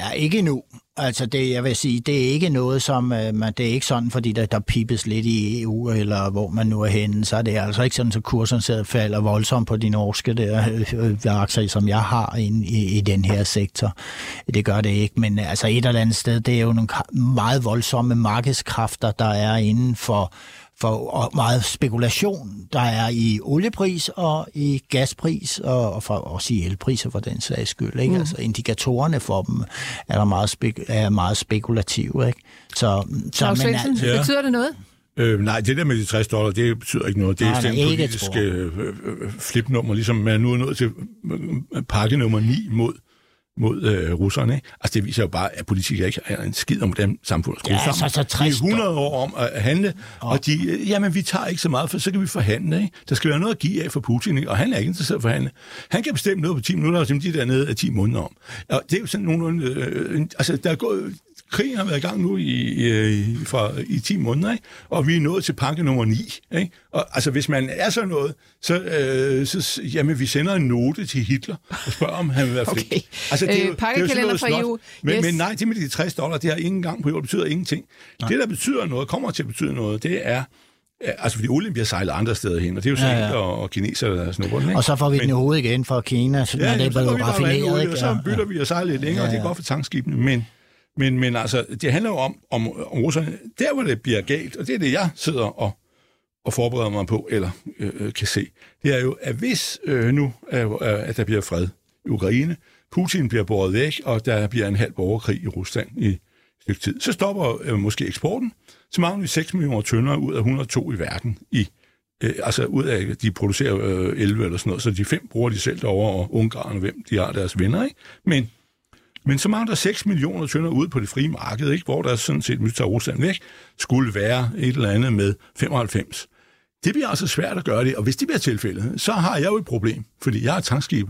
Ja, ikke nu. Altså, det, jeg vil sige, det er ikke noget, som øh, man, det er ikke sådan, fordi der, der pipes lidt i EU, eller hvor man nu er henne, så er det altså ikke sådan, så kursen sidder falder voldsomt på de norske der, øh, øh, aktier, som jeg har i, i, i den her sektor. Det gør det ikke, men altså et eller andet sted, det er jo nogle meget voldsomme markedskræfter, der er inden for for meget spekulation, der er i oliepris og i gaspris og, og for, også i elpriser for den sags skyld. Ikke? Mm. Altså indikatorerne for dem er, der meget, spek- er meget spekulative. Ikke? Så, så, men, altså, ja. betyder det noget? Øh, nej, det der med de 60 dollar, det betyder ikke noget. Det er sådan en politisk øh, øh, flipnummer, ligesom man nu er nået til øh, pakke nummer 9 mod mod øh, russerne. Ikke? Altså, det viser jo bare, at politikere ikke er en skid om dem samfund ja, sammen. Så, så 60 de er 100 år om at handle, oh. og de, øh, jamen, vi tager ikke så meget, for så kan vi forhandle. Ikke? Der skal være noget at give af for Putin, ikke? og han er ikke interesseret for at forhandle. Han kan bestemme noget på 10 minutter, som de der nede af 10 måneder om. Og det er jo sådan nogenlunde... Øh, altså, der er gået, krigen har været i gang nu i, i, fra, i 10 måneder, ikke? og vi er nået til pakke nummer 9. Ikke? Og altså, hvis man er sådan noget, så, øh, så jamen, vi sender en note til Hitler og spørger, om han vil være flink. Okay. Altså, det er øh, det er jo fra EU. Men, yes. men nej, det med de 60 dollar, det har ingen gang på jord, det betyder ingenting. Nej. Det, der betyder noget, kommer til at betyde noget, det er, Altså, fordi olien bliver sejlet andre steder hen, og det er jo så ja, ja. og, og kineser, der snupper den, ikke? Og så får vi den i hovedet igen fra Kina, så ja, det er blevet raffineret, ikke? Og så bytter ja. vi og sejler lidt længere, ja, ja. og det er godt for tankskibene, men men, men altså, det handler jo om, om, om russerne. Der, hvor det bliver galt, og det er det, jeg sidder og, og forbereder mig på, eller øh, øh kan se, det er jo, at hvis øh, nu, øh, at der bliver fred i Ukraine, Putin bliver båret væk, og der bliver en halv borgerkrig i Rusland i et stykke tid, så stopper øh, måske eksporten, så mangler vi 6 millioner tønder ud af 102 i verden i øh, altså ud af, de producerer øh, 11 eller sådan noget, så de fem bruger de selv derovre, og Ungarn og hvem de har deres venner, ikke? Men men så mangler der 6 millioner tønder ud på det frie marked, ikke? hvor der sådan set, hvis tager Rusland væk, skulle være et eller andet med 95. Det bliver altså svært at gøre det, og hvis det bliver tilfældet, så har jeg jo et problem, fordi jeg har tankskib.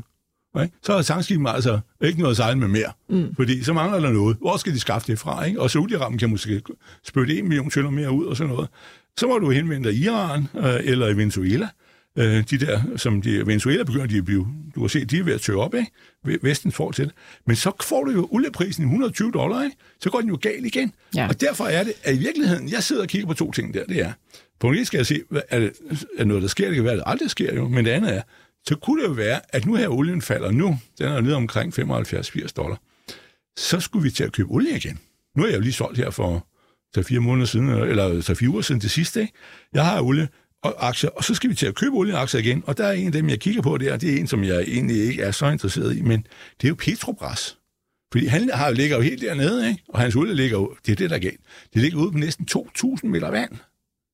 Ikke? Så er tankskibet altså ikke noget at sejle med mere, mm. fordi så mangler der noget. Hvor skal de skaffe det fra? Ikke? Og Saudi-Arabien kan måske spytte 1 million tønder mere ud og sådan noget. Så må du henvende dig i Iran øh, eller i Venezuela, øh, de der, som de Venezuela begynder de at blive, du kan se, de er ved at tørre op, ikke? Vesten får til det. Men så får du jo olieprisen i 120 dollar, ikke? Så går den jo galt igen. Ja. Og derfor er det, at i virkeligheden, jeg sidder og kigger på to ting der, det er, på en skal jeg se, er det er noget, der sker, det kan være, at det aldrig sker jo, men det andet er, så kunne det jo være, at nu her olien falder nu, den er nede omkring 75-80 dollar, så skulle vi til at købe olie igen. Nu er jeg jo lige solgt her for 3-4 måneder siden, eller 3-4 uger siden til sidste, ikke? Jeg har olie og aktier, og så skal vi til at købe olieaktier igen, og der er en af dem, jeg kigger på der, det er en, som jeg egentlig ikke er så interesseret i, men det er jo Petrobras. Fordi han har, ligger jo helt dernede, ikke? og hans olie ligger jo, det er det, der er galt. Det ligger ude på næsten 2.000 meter vand.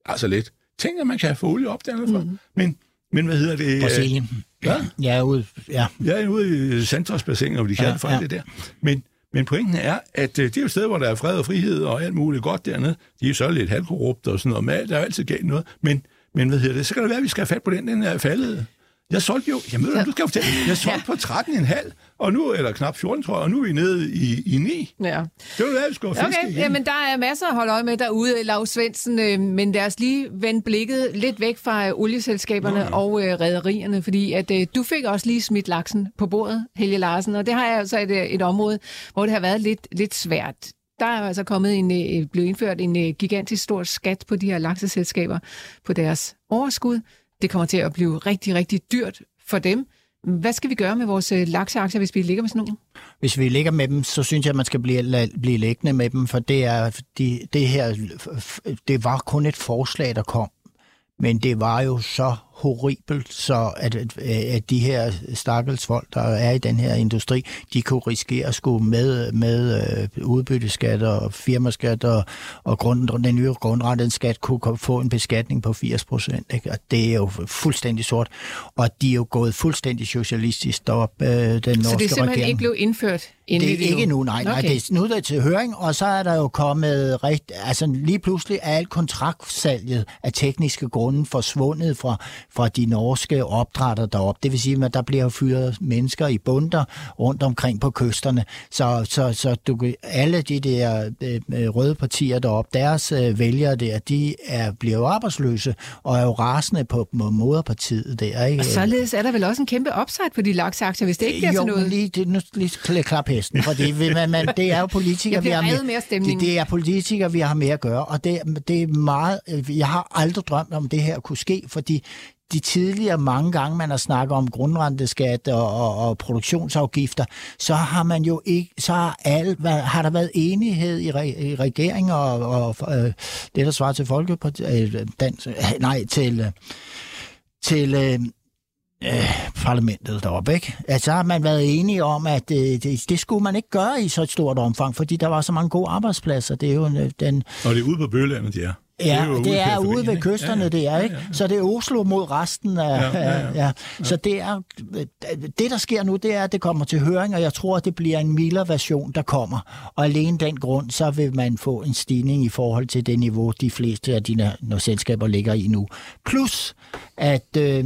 Altså lidt. Tænk, at man kan få olie op dernede Mm. Men, men hvad hedder det? Brasilien. Ja, ja, ude, ja. Jeg er ude i Santos-bassinet, hvor de kalder ja, for ja. det der. Men, men pointen er, at øh, det er jo et sted, hvor der er fred og frihed og alt muligt godt dernede. De er jo så lidt halvkorrupte og sådan noget, men der er altid galt noget. Men men hvad hedder det? Så kan det være, at vi skal have fat på den, den er faldet. Jeg solgte jo, jamen, ja. du skal jo fortælle, jeg solgte på 13,5, og nu, eller knap 14, tror jeg, og nu er vi nede i, i 9. Ja. Det var det, vi skulle fiske okay. igen. Jamen, der er masser at holde øje med derude, Lars Svendsen, øh, men lad os lige vende blikket lidt væk fra øh, olieselskaberne Nå, ja. og øh, rædderierne, fordi at øh, du fik også lige smidt laksen på bordet, Helge Larsen, og det har jeg altså et, øh, et område, hvor det har været lidt, lidt svært der er altså kommet en, øh, blevet indført en øh, gigantisk stor skat på de her lakseselskaber på deres overskud. Det kommer til at blive rigtig, rigtig dyrt for dem. Hvad skal vi gøre med vores øh, lakseaktier, hvis vi ligger med sådan nogle? Hvis vi ligger med dem, så synes jeg, at man skal blive, blive liggende med dem, for det, er, de, det her det var kun et forslag, der kom. Men det var jo så horribelt, så at, at de her stakkels folk, der er i den her industri, de kunne risikere at skulle med, med øh, udbytteskat og firmaskat og, grund, den nye grundrettenskat kunne få en beskatning på 80 procent. Og det er jo fuldstændig sort. Og de er jo gået fuldstændig socialistisk op, øh, den norske regering. Så det er simpelthen regering. ikke blevet indført det er ikke nu, nej. nej okay. det er, nu er det til høring, og så er der jo kommet rigt, altså lige pludselig er alt kontraktsalget af tekniske grunde forsvundet fra, fra de norske opdrætter derop. Det vil sige, at der bliver fyret mennesker i bunder rundt omkring på kysterne. Så, så, så du, alle de der øh, røde partier derop, deres øh, vælgere der, de er, bliver jo arbejdsløse og er jo rasende på, moderpartiet der. Ikke? Og således er der vel også en kæmpe upside på de laksaktier, hvis det ikke bliver jo, til noget? Jo, lige, det, nu lige klap hesten, for det, man, man, det er jo politikere, vi har med, mere det, det er politikere, vi har med at gøre, og det, det er meget, jeg har aldrig drømt om, det her kunne ske, fordi de tidligere mange gange, man har snakket om grundrenteskat og, og, og produktionsafgifter, så har man jo ikke, så har, al, har der været enighed i, re, i regeringen og, og øh, det, der svarer til Folkeparti, øh, dans, nej, til, øh, til øh, øh, parlamentet deroppe, ikke? Altså har man været enige om, at øh, det, det skulle man ikke gøre i så et stort omfang, fordi der var så mange gode arbejdspladser. Det er jo øh, den... Og det er ude på Bøgelandet, de er. Ja, det er, det er ude ved kysterne, ja, ja. det er, ikke? Ja, ja. Så det er Oslo mod resten af... Ja, ja, ja. ja. Så det er... Det, der sker nu, det er, at det kommer til høring, og jeg tror, at det bliver en mildere version, der kommer. Og alene den grund, så vil man få en stigning i forhold til det niveau, de fleste af dine når selskaber ligger i nu. Plus, at... Øh,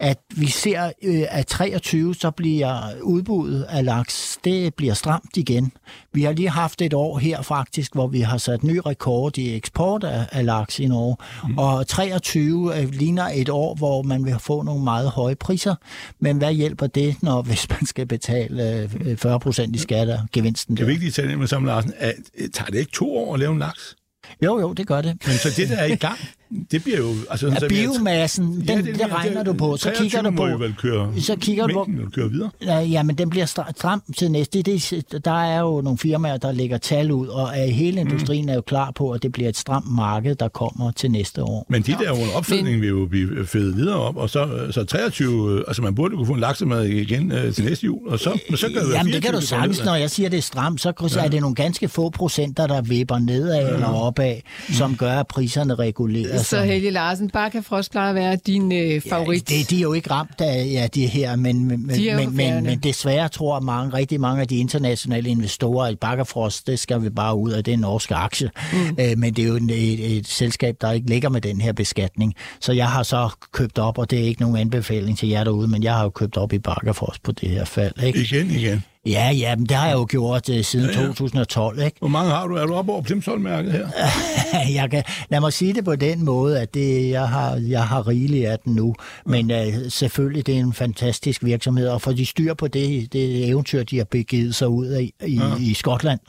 at vi ser, øh, at 23 så bliver udbuddet af laks, det bliver stramt igen. Vi har lige haft et år her faktisk, hvor vi har sat ny rekord i eksport af, af laks i Norge. Mm. Og 23 øh, ligner et år, hvor man vil få nogle meget høje priser. Men hvad hjælper det, når hvis man skal betale øh, 40 procent i skatter gevinsten? Det er vigtigt at tage med sammen, Larsen. At, tager det ikke to år at lave en laks? Jo, jo, det gør det. Men så det, der er i gang, det bliver jo... Altså, ja, biomassen, den, ja, det, det regner det, du på. Så kigger du på... vel køre, så kigger du på... køre videre. Ja, ja, men den bliver stram til næste. Det, der er jo nogle firmaer, der lægger tal ud, og hele mm. industrien mm. er jo klar på, at det bliver et stramt marked, der kommer til næste år. Men de der under opfedning men... vil jo blive fedet videre op, og så, så 23... Altså, man burde kunne få en laksemad igen uh, til næste jul, og så, så kan det Jamen, det kan du sagtens, når jeg siger, det er stramt, så ja. er det nogle ganske få procenter, der vipper nedad ja. eller opad, som gør, at priserne reguleres. Så Helge Larsen, Bakker Frost plejer at være din øh, favorit. Ja, det, de er jo ikke ramt af ja, de her, men, men, de men, men, men desværre tror jeg mange, rigtig mange af de internationale investorer, at Bakker Frost, det skal vi bare ud af, det er en norske aktie. Mm. Øh, men det er jo et, et, et selskab, der ikke ligger med den her beskatning. Så jeg har så købt op, og det er ikke nogen anbefaling til jer derude, men jeg har jo købt op i Frost på det her fald. Ikke? Igen, igen. Ja, ja, men det har jeg jo gjort uh, siden ja, ja. 2012. Ikke? Hvor mange har du? Er du oppe over Plimsoll-mærket her? jeg kan, lad mig sige det på den måde, at det, jeg, har, jeg har rigeligt af den nu. Men uh, selvfølgelig, det er en fantastisk virksomhed, og for de styr på det, det eventyr, de har begivet sig ud af i, ja. i Skotland,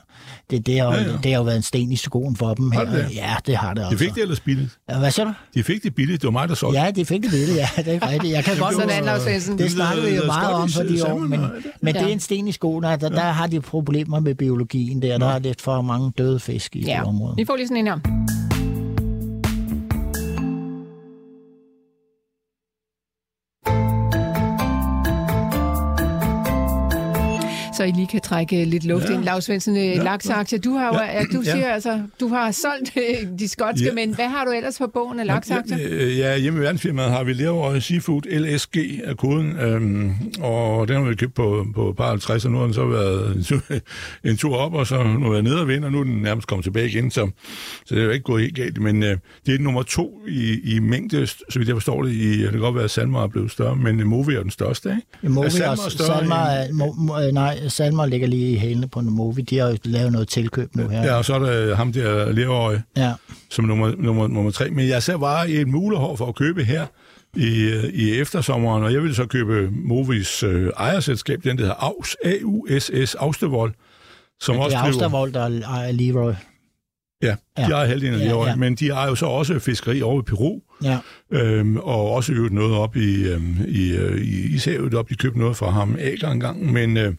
det, det, har, ja, ja. det har jo været en sten i skoen for dem. Her. Det? Ja, det har det også. De fik det ellers billigt? Ja, hvad siger du? De fik det billigt. Det var mig, der solgte Ja, de fik det billigt, ja. Det er rigtigt. Jeg kan godt... Sådan det, det snakker vi jo meget om for de år, men, men det er en sten i skoen. Der, der har de problemer med biologien der. Der er lidt for mange døde fisk i ja. det område. Vi får lige sådan en her. Så I lige kan trække lidt luft ja. ind. Lars Svendsen, øh, ja. laksaktier. Du har jo, ja. du siger ja. altså, du har solgt øh, de skotske, ja. men hvad har du ellers på bogen af laksaktier? Ja, ja, hjemme i verdensfirmaet har vi Leroy Seafood LSG af koden, øhm, og den har vi købt på, på par 50, og nu har den så været en tur, en tur op, og så nu er jeg nede og vind, og nu er den nærmest kommet tilbage igen, så, så det er jo ikke gået helt galt, men øh, det er nummer to i, i mængde, så vidt jeg forstår det, i, det kan godt være, at Salma er blevet større, men Movi er den største, ikke? Ja, Movi er, er større Salma er, mo, mo, nej, Salmer ligger lige i hælene på movie. De har jo lavet noget tilkøb nu her. Ja, og så er der ham der Leroy, ja. som nummer, nummer, nummer tre. Men jeg ser bare et mulehår for at købe her i, i eftersommeren, og jeg vil så købe Movis øh, ejerselskab, den der hedder AUS, A-U-S-S, Austevold, som ja, det er også Austevold, der ejer Leroy. Ja, de ja. ejer halvdelen af Leroy, ja, ja. men de ejer jo så også fiskeri over i Peru, ja. øhm, og også øvet noget op i, øhm, i, øh, i Ishavet, op de købte noget fra ham Ager engang, men... Øh,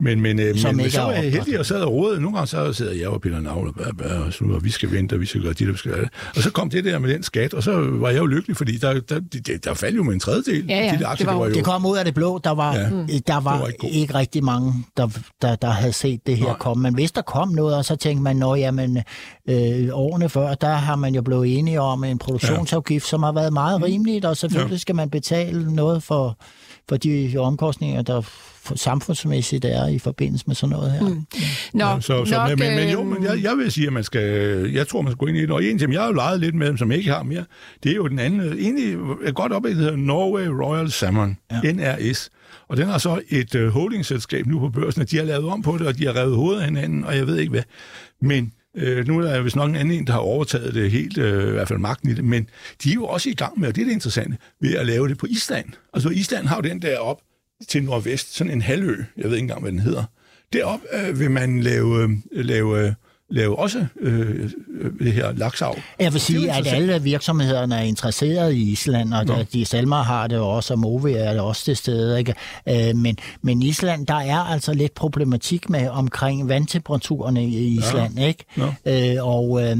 men, men, øh, men, men så var jeg heldig og sad og rådede. Nogle gange så sidder jeg og Peter Navl og, og vi skal vente, og vi skal gøre dit, og vi skal gøre det. Og så kom det der med den skat, og så var jeg jo lykkelig, fordi der, der, der, der faldt jo med en tredjedel. Ja, ja. De aktier, det, var, det, var jo, det kom ud af det blå. Der var, ja, der var, var ikke, ikke rigtig mange, der, der, der havde set det her Nej. komme. Men hvis der kom noget, og så tænkte man, nå jamen, øh, årene før, der har man jo blevet enige om en produktionsafgift, ja. som har været meget rimeligt, og selvfølgelig ja. skal man betale noget for, for de omkostninger, der samfundsmæssigt er i forbindelse med sådan noget her. Mm. Nå, Ja, så, så, nok, men, men, men jo, øhm, men jeg, jeg vil sige, at man skal, jeg tror, man skal gå ind i det. Og en ting, jeg har jo leget lidt med dem, som jeg ikke har mere, det er jo den anden, egentlig et godt op, der hedder Norway Royal Salmon, ja. NRS. Og den har så et uh, holdingselskab nu på børsen, og de har lavet om på det, og de har revet hovedet af hinanden, og jeg ved ikke hvad. Men øh, nu er der vist nok en anden der har overtaget det helt, øh, i hvert fald magten i det, men de er jo også i gang med, og det er det interessante, ved at lave det på Island. Altså Island har jo den der op til nordvest, sådan en halvø, jeg ved ikke engang, hvad den hedder. Derop øh, vil man lave, øh, lave, øh, lave også øh, øh, det her laksavl. Jeg vil sige, at alle virksomhederne er interesseret i Island, og der, de Salma har det også, og Movi er det også til stede. Ikke? Øh, men, men Island, der er altså lidt problematik med omkring vandtemperaturerne i Island. Ikke? Nå. Øh, og øh,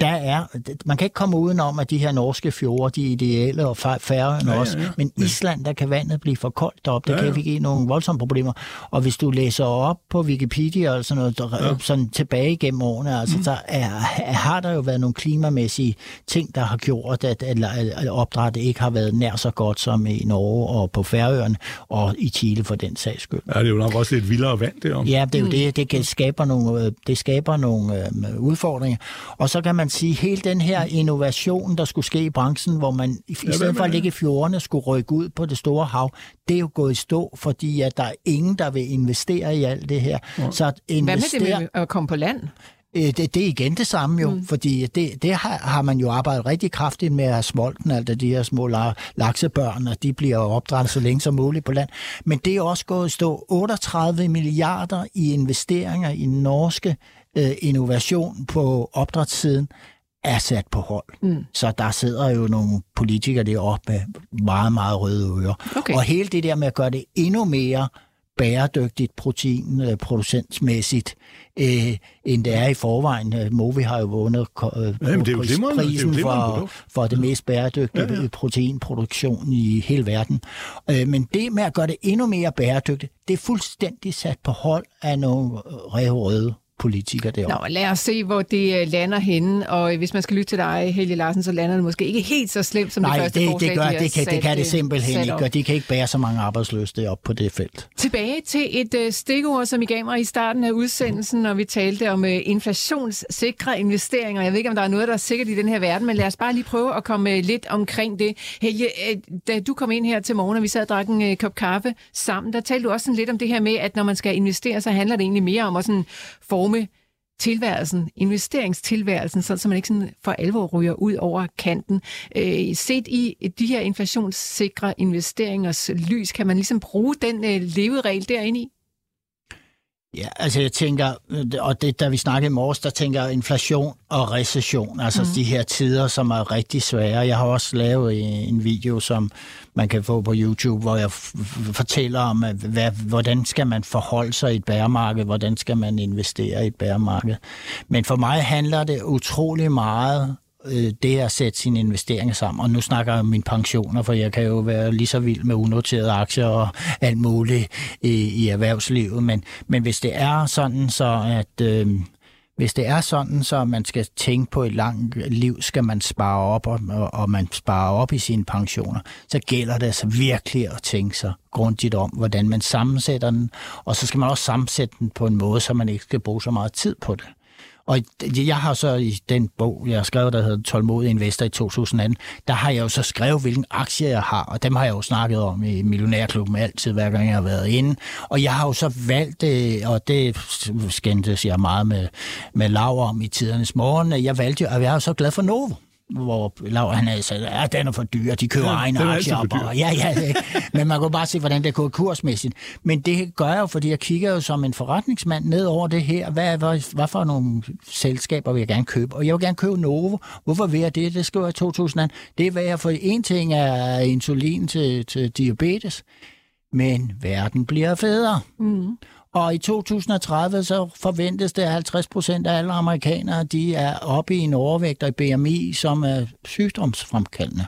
der er, man kan ikke komme udenom, at de her norske fjorde, de er ideelle, og Færøerne Ja, ja, også. Men Island, der kan vandet blive for koldt deroppe. Det Ja, kan ja. vi give nogle voldsomme problemer. Og hvis du læser op på Wikipedia og sådan noget, der, Ja. sådan tilbage gennem årene, altså, mm. så er, har der jo været nogle klimamæssige ting, der har gjort, at, at, at opdrættet ikke har været nær så godt som i Norge og på Færøerne, og i Chile for den sags skyld. Ja, det er jo nok også lidt vildere vand derom. Ja, det er jo det. Det kan skaber nogle, øh, det skaber nogle øh, udfordringer. Og så kan man sige, hele den her innovation, der skulle ske i branchen, hvor man i, stedet for med at ligge i fjordene, skulle rykke ud på det store hav, det er jo gået i stå, fordi at der er ingen, der vil investere i alt det her. Så at Hvad med investere, det med at komme på land? Øh, det, det er igen det samme jo, mm. fordi det, det har, har man jo arbejdet rigtig kraftigt med at smolten, altså de her små la- laksebørn, og de bliver opdrettet så længe som muligt på land. Men det er også gået at stå 38 milliarder i investeringer i den norske øh, innovation på opdrætssiden er sat på hold. Mm. Så der sidder jo nogle politikere deroppe med meget, meget røde ører. Okay. Og hele det der med at gøre det endnu mere bæredygtigt proteinproducentsmæssigt, øh, end det er i forvejen. Øh, Movi har jo vundet øh, Jamen, det er jo pris- glimrende. Det er jo prisen for, for det mest bæredygtige Ja, ja. proteinproduktion i hele verden. Øh, men det med at gøre det endnu mere bæredygtigt, det er fuldstændig sat på hold af nogle røde politikere derovre. Nå, lad os se, hvor det øh, lander henne. Og øh, hvis man skal lytte til dig, Helge Larsen, så lander det måske ikke helt så slemt som det Nej, første det, forslag, det, gør, de det, kan, det sat, kan det øh, simpelthen ikke, op. og de kan ikke bære så mange arbejdsløse deroppe på det felt. Tilbage til et øh, stikord, som I gav mig i starten af udsendelsen, når vi talte om øh, inflationssikre investeringer. Jeg ved ikke, om der er noget, der er sikkert i den her verden, men lad os bare lige prøve at komme øh, lidt omkring det. Helge, da du kom ind her til morgen, og vi sad og drak en øh, kop kaffe sammen, der talte du også sådan lidt om det her med, at når man skal investere, så handler det egentlig mere om at sådan forme tilværelsen, investeringstilværelsen, sådan, så man ikke sådan for alvor ryger ud over kanten. Øh, set i de her inflationssikre investeringers lys, kan man ligesom bruge den øh, leveregel derinde i? Ja, altså jeg tænker, øh, og det, da vi snakkede i morges, der tænker jeg inflation og recession, altså mm. de her tider, som er rigtig svære. Jeg har også lavet en video, som man kan få på YouTube, hvor jeg fortæller om, hvad, hvordan skal man forholde sig i et bæremarked, hvordan skal man investere i et bæremarked. Men for mig handler det utrolig meget øh, det at sætte sine investeringer sammen. Og nu snakker jeg om mine pensioner, for jeg kan jo være lige så vild med unoterede aktier og alt muligt i, i erhvervslivet. Men, men hvis det er sådan, så at... Øh, hvis det er sådan, så man skal tænke på et langt liv, skal man spare op, og, og- og man sparer op i sine pensioner, så gælder det altså virkelig at tænke sig grundigt om, hvordan man sammensætter den, og så skal man også sammensætte den på en måde, så man ikke skal bruge så meget tid på det. Og jeg har så i den bog, jeg har skrevet, der hedder Tålmodig Investor i 2018, der har jeg jo så skrevet, hvilken aktier jeg har, og dem har jeg jo snakket om i Millionærklubben altid, hver gang jeg har været inde. Og jeg har jo så valgt, øh, og det skændtes jeg meget med, med Lav om i tidernes morgen, at jeg valgte og jeg er jo så glad for Novo hvor Laura han havde sagt, at den er for dyr, de køber Ja, egne er aktier op. Og, ja, ja, men man kunne bare se, hvordan det går kursmæssigt. Men det gør jeg jo, fordi jeg kigger jo som en forretningsmand ned over det her. Hvad, hvad, hvad for nogle selskaber vil jeg gerne købe? Og jeg vil gerne købe Novo. Hvorfor vil jeg det? Det skriver jeg i 2000. Det er, hvad jeg for en ting er insulin til, til diabetes. Men verden bliver federe. Mm. Og i 2030 så forventes det, at 50 procent af alle amerikanere de er oppe i en overvægt og i BMI, som er sygdomsfremkaldende.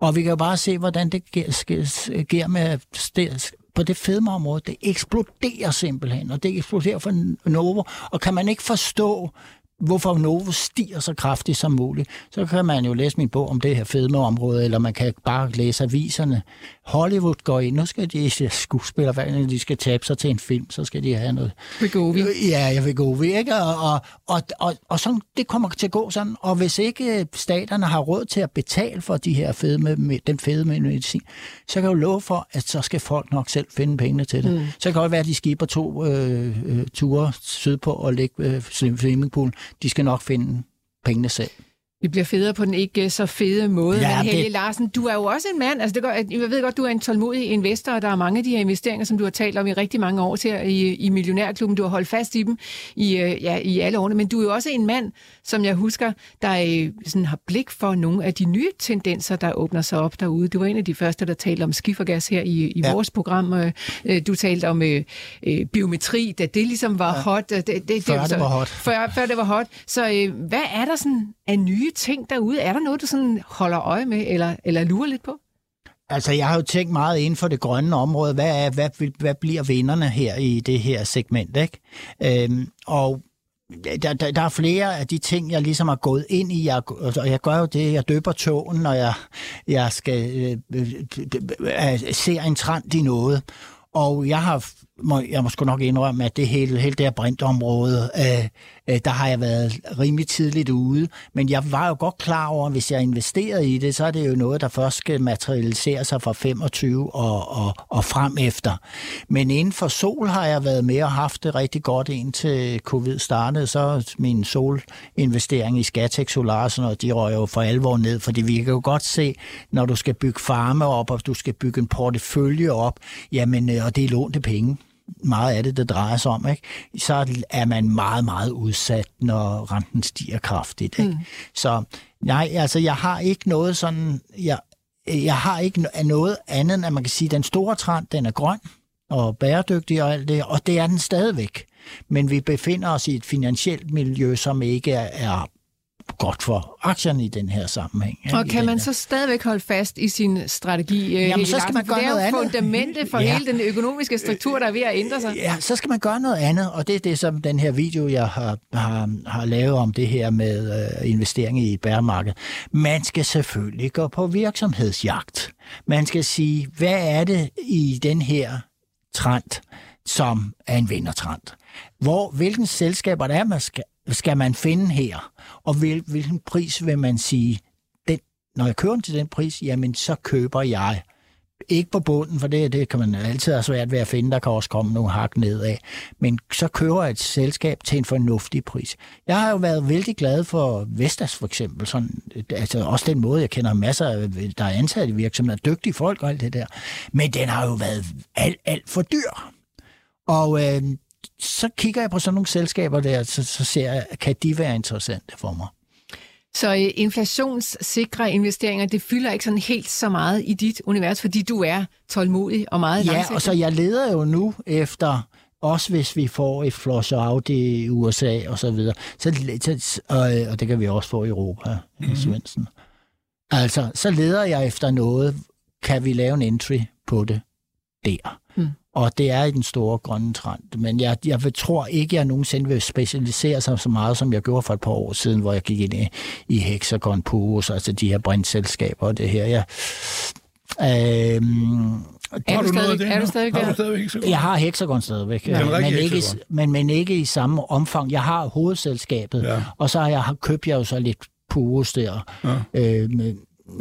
Og vi kan jo bare se, hvordan det sker- med på det fedmeområde. Det eksploderer simpelthen, og det eksploderer for Novo. Og kan man ikke forstå hvorfor Novo stiger så kraftigt som muligt, så kan man jo læse min bog om det her fedmeområde, eller man kan bare læse aviserne. Hollywood går ind, nu skal de skuespillere, hver de skal tabe sig til en film, så skal de have noget. Vegovi. Ja, jeg vil gå ikke? Og, og, og, og, og sådan, det kommer til at gå sådan. Og hvis ikke staterne har råd til at betale for de her fedme, den fede medicin, så kan jeg jo love for, at så skal folk nok selv finde pengene til det. Mm. Så kan det godt være, at de skiber to øh, øh, ture sydpå og lægge øh, swimmingpool. De skal nok finde pengene selv. Vi bliver federe på den ikke så fede måde. Ja, Men Helge det- Larsen, du er jo også en mand, altså det gør, jeg ved godt, du er en tålmodig investor, og der er mange af de her investeringer, som du har talt om i rigtig mange år til i, i Millionærklubben. Du har holdt fast i dem i, øh, ja, i alle årene, men du er jo også en mand, som jeg husker, der øh, sådan har blik for nogle af de nye tendenser, der åbner sig op derude. Du var en af de første, der talte om skifergas her i, i Ja. vores program. Øh, Du talte om øh, øh, biometri, da det ligesom var ja. hot. Det, det, det, Før jo det så- var hot. Før, før det var hot. Så øh, hvad er der sådan af nye ting derude? Er der noget, du sådan holder øje med, eller, eller lurer lidt på? Altså, jeg har jo tænkt meget inden for det grønne område. Hvad, er, hvad, vil- hvad bliver vinderne her i det her segment, ikke? Øhm, og der, der, der er flere af de ting, jeg ligesom har gået ind i, jeg, og jeg gør jo det, jeg døber tågen, når jeg, jeg skal øh, øh, øh, ser en trend i noget. Og jeg har, må, jeg må sgu nok indrømme, at det hele, hele det her brintområde, øh, øh, der har jeg været rimelig tidligt ude. Men jeg var jo godt klar over, at hvis jeg investerede i det, så er det jo noget, der først skal materialisere sig fra 25 og, og, og frem efter. Men inden for sol har jeg været med og haft det rigtig godt indtil covid startede. Så min solinvestering i Skatex Solar, og sådan noget, de røg jo for alvor ned, fordi vi kan jo godt se, når du skal bygge farme op, og du skal bygge en portefølje op, jamen, øh, og det er lånte penge meget af det, det drejer sig om, ikke? så er man meget, meget udsat, når renten stiger kraftigt. Ikke? Mm. Så nej, altså jeg har ikke noget sådan, jeg, jeg har ikke no- noget andet, end at man kan sige, at den store trend, den er grøn og bæredygtig og alt det, og det er den stadigvæk. Men vi befinder os i et finansielt miljø, som ikke er godt for aktierne i den her sammenhæng. Og kan man her- så stadigvæk holde fast i sin strategi? øh, Helge så skal man gøre det er noget andet. fundamentet for Ja. hele den økonomiske struktur, der er ved at ændre sig. Ja, så skal man gøre noget andet, og det er det, som den her video, jeg har, har, har lavet om det her med øh, investering i et bæremarked. Man skal selvfølgelig gå på virksomhedsjagt. Man skal sige, hvad er det i den her trend, som er en vindertrend? Hvor, hvilken selskaber der er, man skal, skal man finde her? Og hvil, hvilken pris vil man sige, den, når jeg kører den til den pris, jamen så køber jeg ikke på bunden, for det, det kan man altid have svært ved at finde. Der kan også komme nogle hak nedad. Men så køber et selskab til en fornuftig pris. Jeg har jo været vældig glad for Vestas for eksempel. Sådan, altså også den måde, jeg kender masser af, der er ansat i virksomheder, dygtige folk og alt det der. Men den har jo været alt, alt for dyr. Og øh, så kigger jeg på sådan nogle selskaber der, så, så ser jeg, kan de være interessante for mig. Så øh, inflationssikre investeringer, det fylder ikke sådan helt så meget i dit univers, fordi du er tålmodig og meget Ja, langsigtet. og så jeg leder jo nu efter, også hvis vi får et flush out i USA og så videre, så, så, og, og det kan vi også få i Europa, mm-hmm. Svendsen. Altså, så leder jeg efter noget, kan vi lave en entry på det der. Mm. Og det er i den store grønne trend. Men jeg, jeg tror ikke, jeg nogensinde vil specialisere sig så meget, som jeg gjorde for et par år siden, hvor jeg gik ind i, i Hexagon Purus, altså de her brintselskaber og det her. Jeg, øhm, Er Har du du noget af det? er du nu? stadig Har du stadigvæk ikke godt? jeg har Hexagon stadigvæk, Den men, rigtige ikke, i- Hexagon. men, men ikke i samme omfang. Jeg har hovedselskabet, Ja. og så har jeg, købt jeg jo så lidt Purus der. Ja. Øh, med,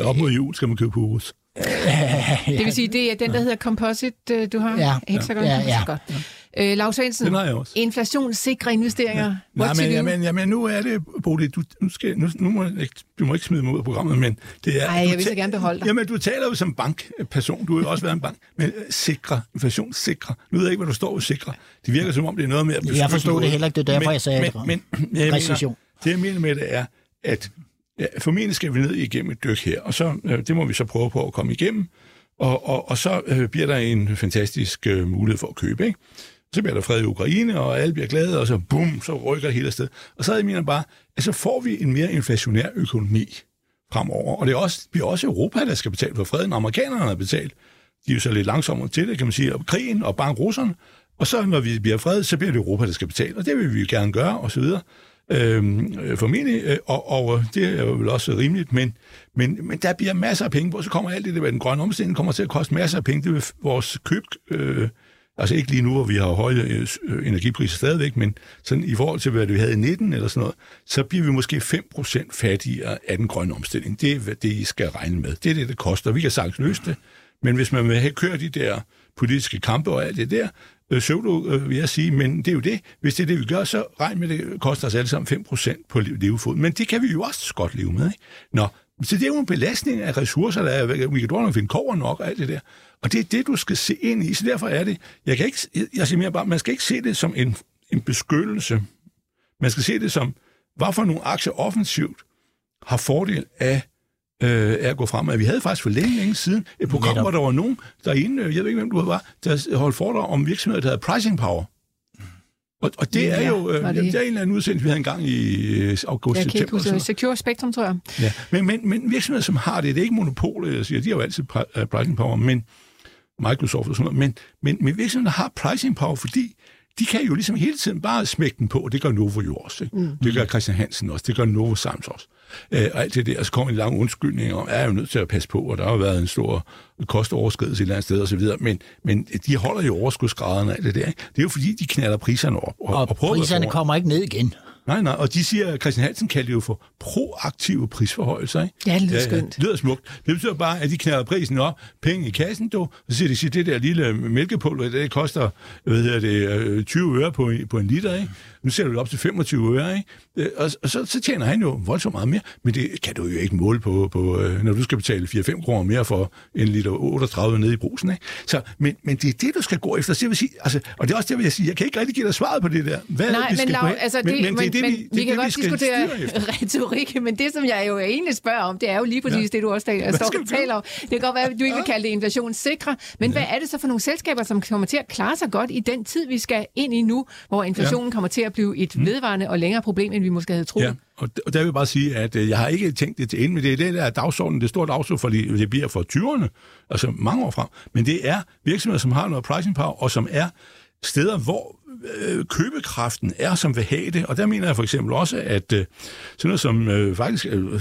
Op mod jul skal man købe Purus. Det vil sige, det er den, der hedder Composite, øh, du har? Ja. Hexagon Ja, ja. godt. Øh, Lars Svendsen, Den har jeg også. inflationssikre investeringer. Nej, What to men, jamen, jamen, nu er det, Bodil, du, nu skal, nu, nu må jeg ikke, du må ikke smide mig ud af programmet, men det er... Ej, jeg vil så gerne beholde dig. Jamen, du taler jo som bankperson, du har jo også været en bank, men øh, sikre, inflationssikre. Nu ved jeg ikke, hvad du står og sikre. Det virker som om, det er noget med at beskytte forstod det heller ikke, det er derfor, men, jeg sagde men, det. Men, men jeg mener, det, jeg mener med det er, at ja, formentlig skal vi ned igennem et dyk her, og så, øh, det må vi så prøve på at komme igennem, og, og, og så øh, bliver der en fantastisk øh, mulighed for at købe, ikke? Så bliver der fred i Ukraine, og alle bliver glade, og så bum, så rykker det hele afsted. Og så jeg mener bare, at så får vi en mere inflationær økonomi fremover. Og det er også, bliver også Europa, der skal betale for freden. Amerikanerne har betalt. De er jo så lidt langsommere til det, kan man sige, og krigen og bare russerne. Og så når vi bliver fred, så bliver det Europa, der skal betale. Og det vil vi gerne gøre, og så videre. Øhm, øh, formentlig, øh, og, og øh, det er jo vel også rimeligt, men, men, men der bliver masser af penge på, så kommer alt det der med den grønne omstilling, kommer til at koste masser af penge. Det vil vores køb, øh, altså ikke lige nu, hvor vi har høje øh, øh energipriser stadigvæk, men sådan i forhold til, hvad vi havde i 19 eller sådan noget, så bliver vi måske 5% fattigere af den grønne omstilling. Det er hvad det, I skal regne med. Det er det, det koster. Vi kan sagtens løse det, men hvis man vil have kørt de der politiske kampe og alt det der, øh, pseudo, øh, vil jeg sige, men det er jo det. Hvis det er det, vi gør, så regn med, det koster os alle sammen 5% på levefod. Men det kan vi jo også godt leve med. Ikke? Nå, så det er jo en belastning af ressourcer, der er, vi kan dårligt finde kover nok og alt det der. Og det er det, du skal se ind i. Så derfor er det, jeg kan ikke, jeg siger mere bare, man skal ikke se det som en, en beskyttelse. Man skal se det som, hvad for nogle aktier offensivt har fordel af øh, at gå frem. Vi havde faktisk for længe, længe siden et program, Netop. hvor der var nogen derinde, jeg ved ikke, hvem du var, der holdt foredrag om virksomheder, der havde pricing power. Og, og det ja, er jo øh, det? det er en eller anden udsendelse, vi havde engang i øh, august, jeg september. Jeg kan ikke Secure Spectrum, tror jeg. Ja, men, men, men virksomheder, som har det, det er ikke monopol, jeg siger, de har jo altid øh, pricing power, men Microsoft og sådan noget, men, men, men virksomheder har pricing power, fordi de kan jo ligesom hele tiden bare smække den på, og det gør Novo jo også. Ikke? Mm. Det gør Christian Hansen også, det gør Novo Sams også. Øh, og alt det der, så kommer en lang undskyldning om, er jo nødt til at passe på, og der har jo været en stor kostoverskridelse et eller andet sted osv., men, men de holder jo overskudsgraderne og alt det der. Ikke? Det er jo fordi, de knaller priserne op. Og, og, og priserne kommer ikke ned igen. Nej, nej, og de siger, at Christian Hansen kalder det jo for proaktive prisforholdelser. Ikke? Ja, det lyder skønt. Det lyder smukt. Det betyder bare, at de knalder prisen op, penge i kassen, du, så siger de, siger, det der lille mælkepulver, det koster hvad hedder det, 20 øh, øre på, på en liter, ikke? Nu ser du det op til 25 øre, ikke? Øh, og, og så, så tjener han jo voldsomt meget mere, men det kan du jo ikke måle på, på øh, når du skal betale 4-5 kroner mere for en liter 38 nede i brusen, ikke? Så, men, men det er det, du skal gå efter. Så jeg vil sige, altså, og det er også det, vil jeg sige, jeg kan ikke rigtig give dig svaret på det der. Hvad Nej, men, Lav, altså, det, men, men, det er det, men, vi, vi kan det, godt vi diskutere retorik, men det, som jeg jo egentlig spørger om, det er jo lige præcis ja. det, du også taler, står og taler om. Det kan godt være, at du ikke vil kalde det inflationssikre, men ja. hvad er det så for nogle selskaber, som kommer til at klare sig godt i den tid, vi skal ind i nu, hvor inflationen ja. kommer til at blive et mm. vedvarende og længere problem, end vi måske havde troet? Ja. Og, og der vil jeg bare sige, at øh, jeg har ikke tænkt det til ende, men det er det der dagsorden, det store dagsorden, for det bliver for 20'erne, altså mange år frem. Men det er virksomheder, som har noget pricing power, og som er steder, hvor øh, købekraften er, som vil have det. Og der mener jeg for eksempel også, at øh, sådan noget som øh, faktisk øh, øh,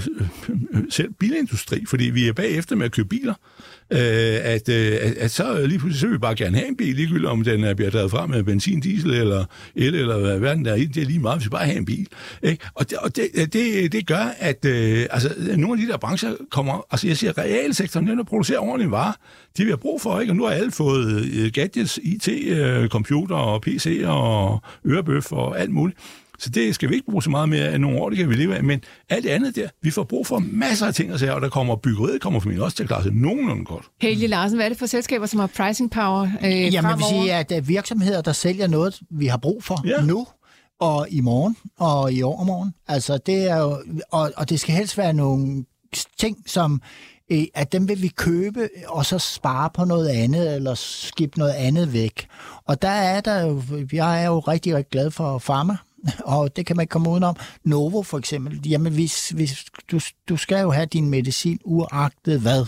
selv bilindustri, fordi vi er bagefter med at købe biler, øh, at, øh, at, at så lige pludselig så vil vi bare gerne have en bil, ligegyldigt om den er, bliver drevet frem med benzin, diesel eller el, eller hvad verden der er i. Det er lige meget, hvis vi bare have en bil. Ikke? Og, det, og det, det, det gør, at øh, altså, nogle af de der brancher kommer, altså jeg siger, realsektoren, den der producerer ordentlige varer, de vi har brug for, ikke? Og nu har alle fået øh, gadgets, IT, øh, computer og PC og ørebøf og alt muligt. Så det skal vi ikke bruge så meget mere end nogle år, det kan vi leve af. Men alt det andet der, vi får brug for masser af ting at sige, og der kommer byggeriet, kommer formentlig også til at klare sig nogenlunde godt. Helge Larsen, hvad er det for selskaber, som har pricing power øh, Jamen, vil sige, at øh, virksomheder, der sælger noget, vi har brug for ja. nu, og i morgen, og i overmorgen. Altså, det er jo, og, og det skal helst være nogle ting, som øh, at dem vil vi købe, og så spare på noget andet, eller skifte noget andet væk. Og der er der jo, jeg er jo rigtig, rigtig glad for Pharma, og det kan man ikke komme udenom. Novo for eksempel, jamen hvis, hvis, du, du skal jo have din medicin uagtet hvad.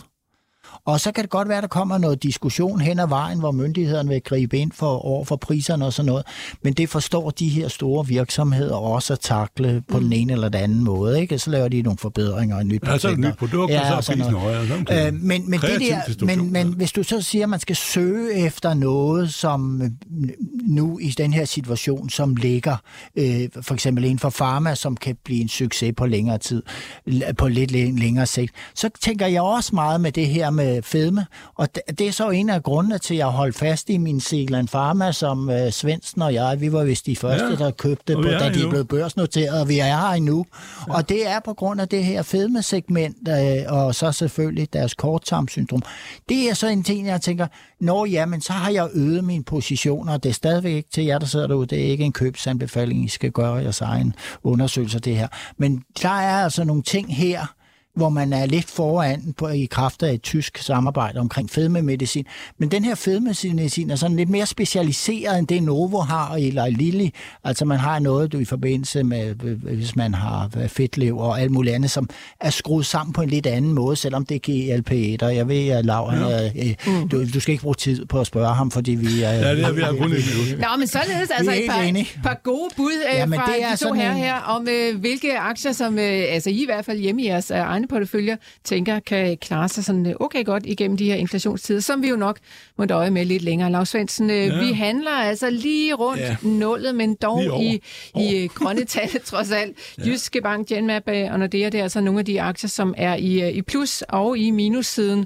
Og så kan det godt være, at der kommer noget diskussion hen ad vejen, hvor myndighederne vil gribe ind for, over for priserne og sådan noget. Men det forstår de her store virksomheder også at takle på mm. den ene eller den anden måde. Ikke? Så laver de nogle forbedringer og nyt. Ja, så det nyt produkt, ja, og så er prisen højere. Øh, men, men, det der, men, men hvis du så siger, at man skal søge efter noget, som nu i den her situation, som ligger øh, for eksempel inden for pharma, som kan blive en succes på længere tid, på lidt længere sigt, så tænker jeg også meget med det her med med fedme. Og det er så en af grundene til, at jeg holdt fast i min Segland Pharma, som uh, Svendsen og jeg, vi var vist de første, ja. der købte, på, da de blev børsnoteret, og vi er her endnu. Ja. Og det er på grund af det her fedmesegment, uh, og så selvfølgelig deres korttarmsyndrom. Det er så en ting, jeg tænker, når ja, men så har jeg øget min position, og det er stadigvæk ikke til jer, der sidder derude. Det er ikke en købsanbefaling, I skal gøre jeres egen undersøgelser det her. Men der er altså nogle ting her, hvor man er lidt foran på, i kraft af et tysk samarbejde omkring fedmemedicin. Men den her fedmemedicin er sådan lidt mere specialiseret end det Novo har, eller Lilly. Altså man har noget du, i forbindelse med, hvis man har fedtlever og alt muligt andet, som er skruet sammen på en lidt anden måde, selvom det er GLP-1. Og jeg ved, at Laura, ja. øh, du, du skal ikke bruge tid på at spørge ham, fordi vi er... Ja, det er vi har kun Nå, men således altså et par, par gode bud øh, ja, fra det er de to her, en... her om, øh, hvilke aktier, som øh, altså I i hvert fald hjemme i jeres øh, egne porteføljer, tænker kan klare sig sådan øh, okay godt igennem de her inflationstider, som vi jo nok må døje med lidt længere. Lars Svendsen, øh, ja. vi handler altså lige rundt ja. nullet, men dog i, i øh, grønne tal trods alt. Ja. Jyske Bank, Genmap og Nordea, det er altså nogle af de aktier, som er i, i plus og i minussiden.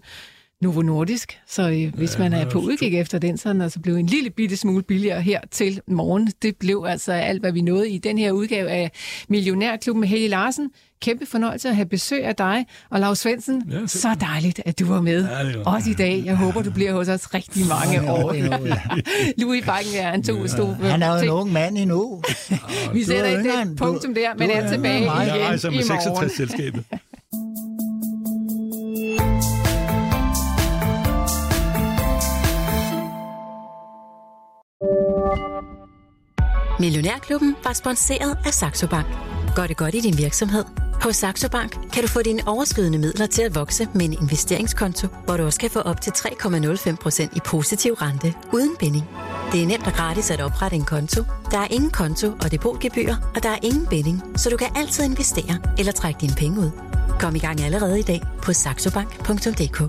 Novo Nordisk, så øh, hvis ja, man er på udkig efter den, så er den altså blevet en lille bitte smule billigere her til morgen. Det blev altså alt, hvad vi nåede i den her udgave af Millionærklubben med Helge Larsen. Kæmpe fornøjelse at have besøg af dig, og Lars Svendsen, ja, så dejligt, at du var med. Ja, var... Også i dag. Jeg håber, du bliver hos os rigtig mange år. Louis Bakken er en to stor... Han er jo en ung mand endnu. vi sætter ikke det punktum der, men er tilbage igen i morgen. Jeg rejser med 66 Millionærklubben var sponsoreret af Saxo Bank. Gør det godt i din virksomhed? Hos Saxo Bank kan du få dine overskydende midler til at vokse med en investeringskonto, hvor du også kan få op til 3,05% i positiv rente uden binding. Det er nemt og gratis at oprette en konto. Der er ingen konto og depotgebyr, og der er ingen binding, så du kan altid investere eller trække dine penge ud. Kom i gang allerede i dag på saxobank.dk.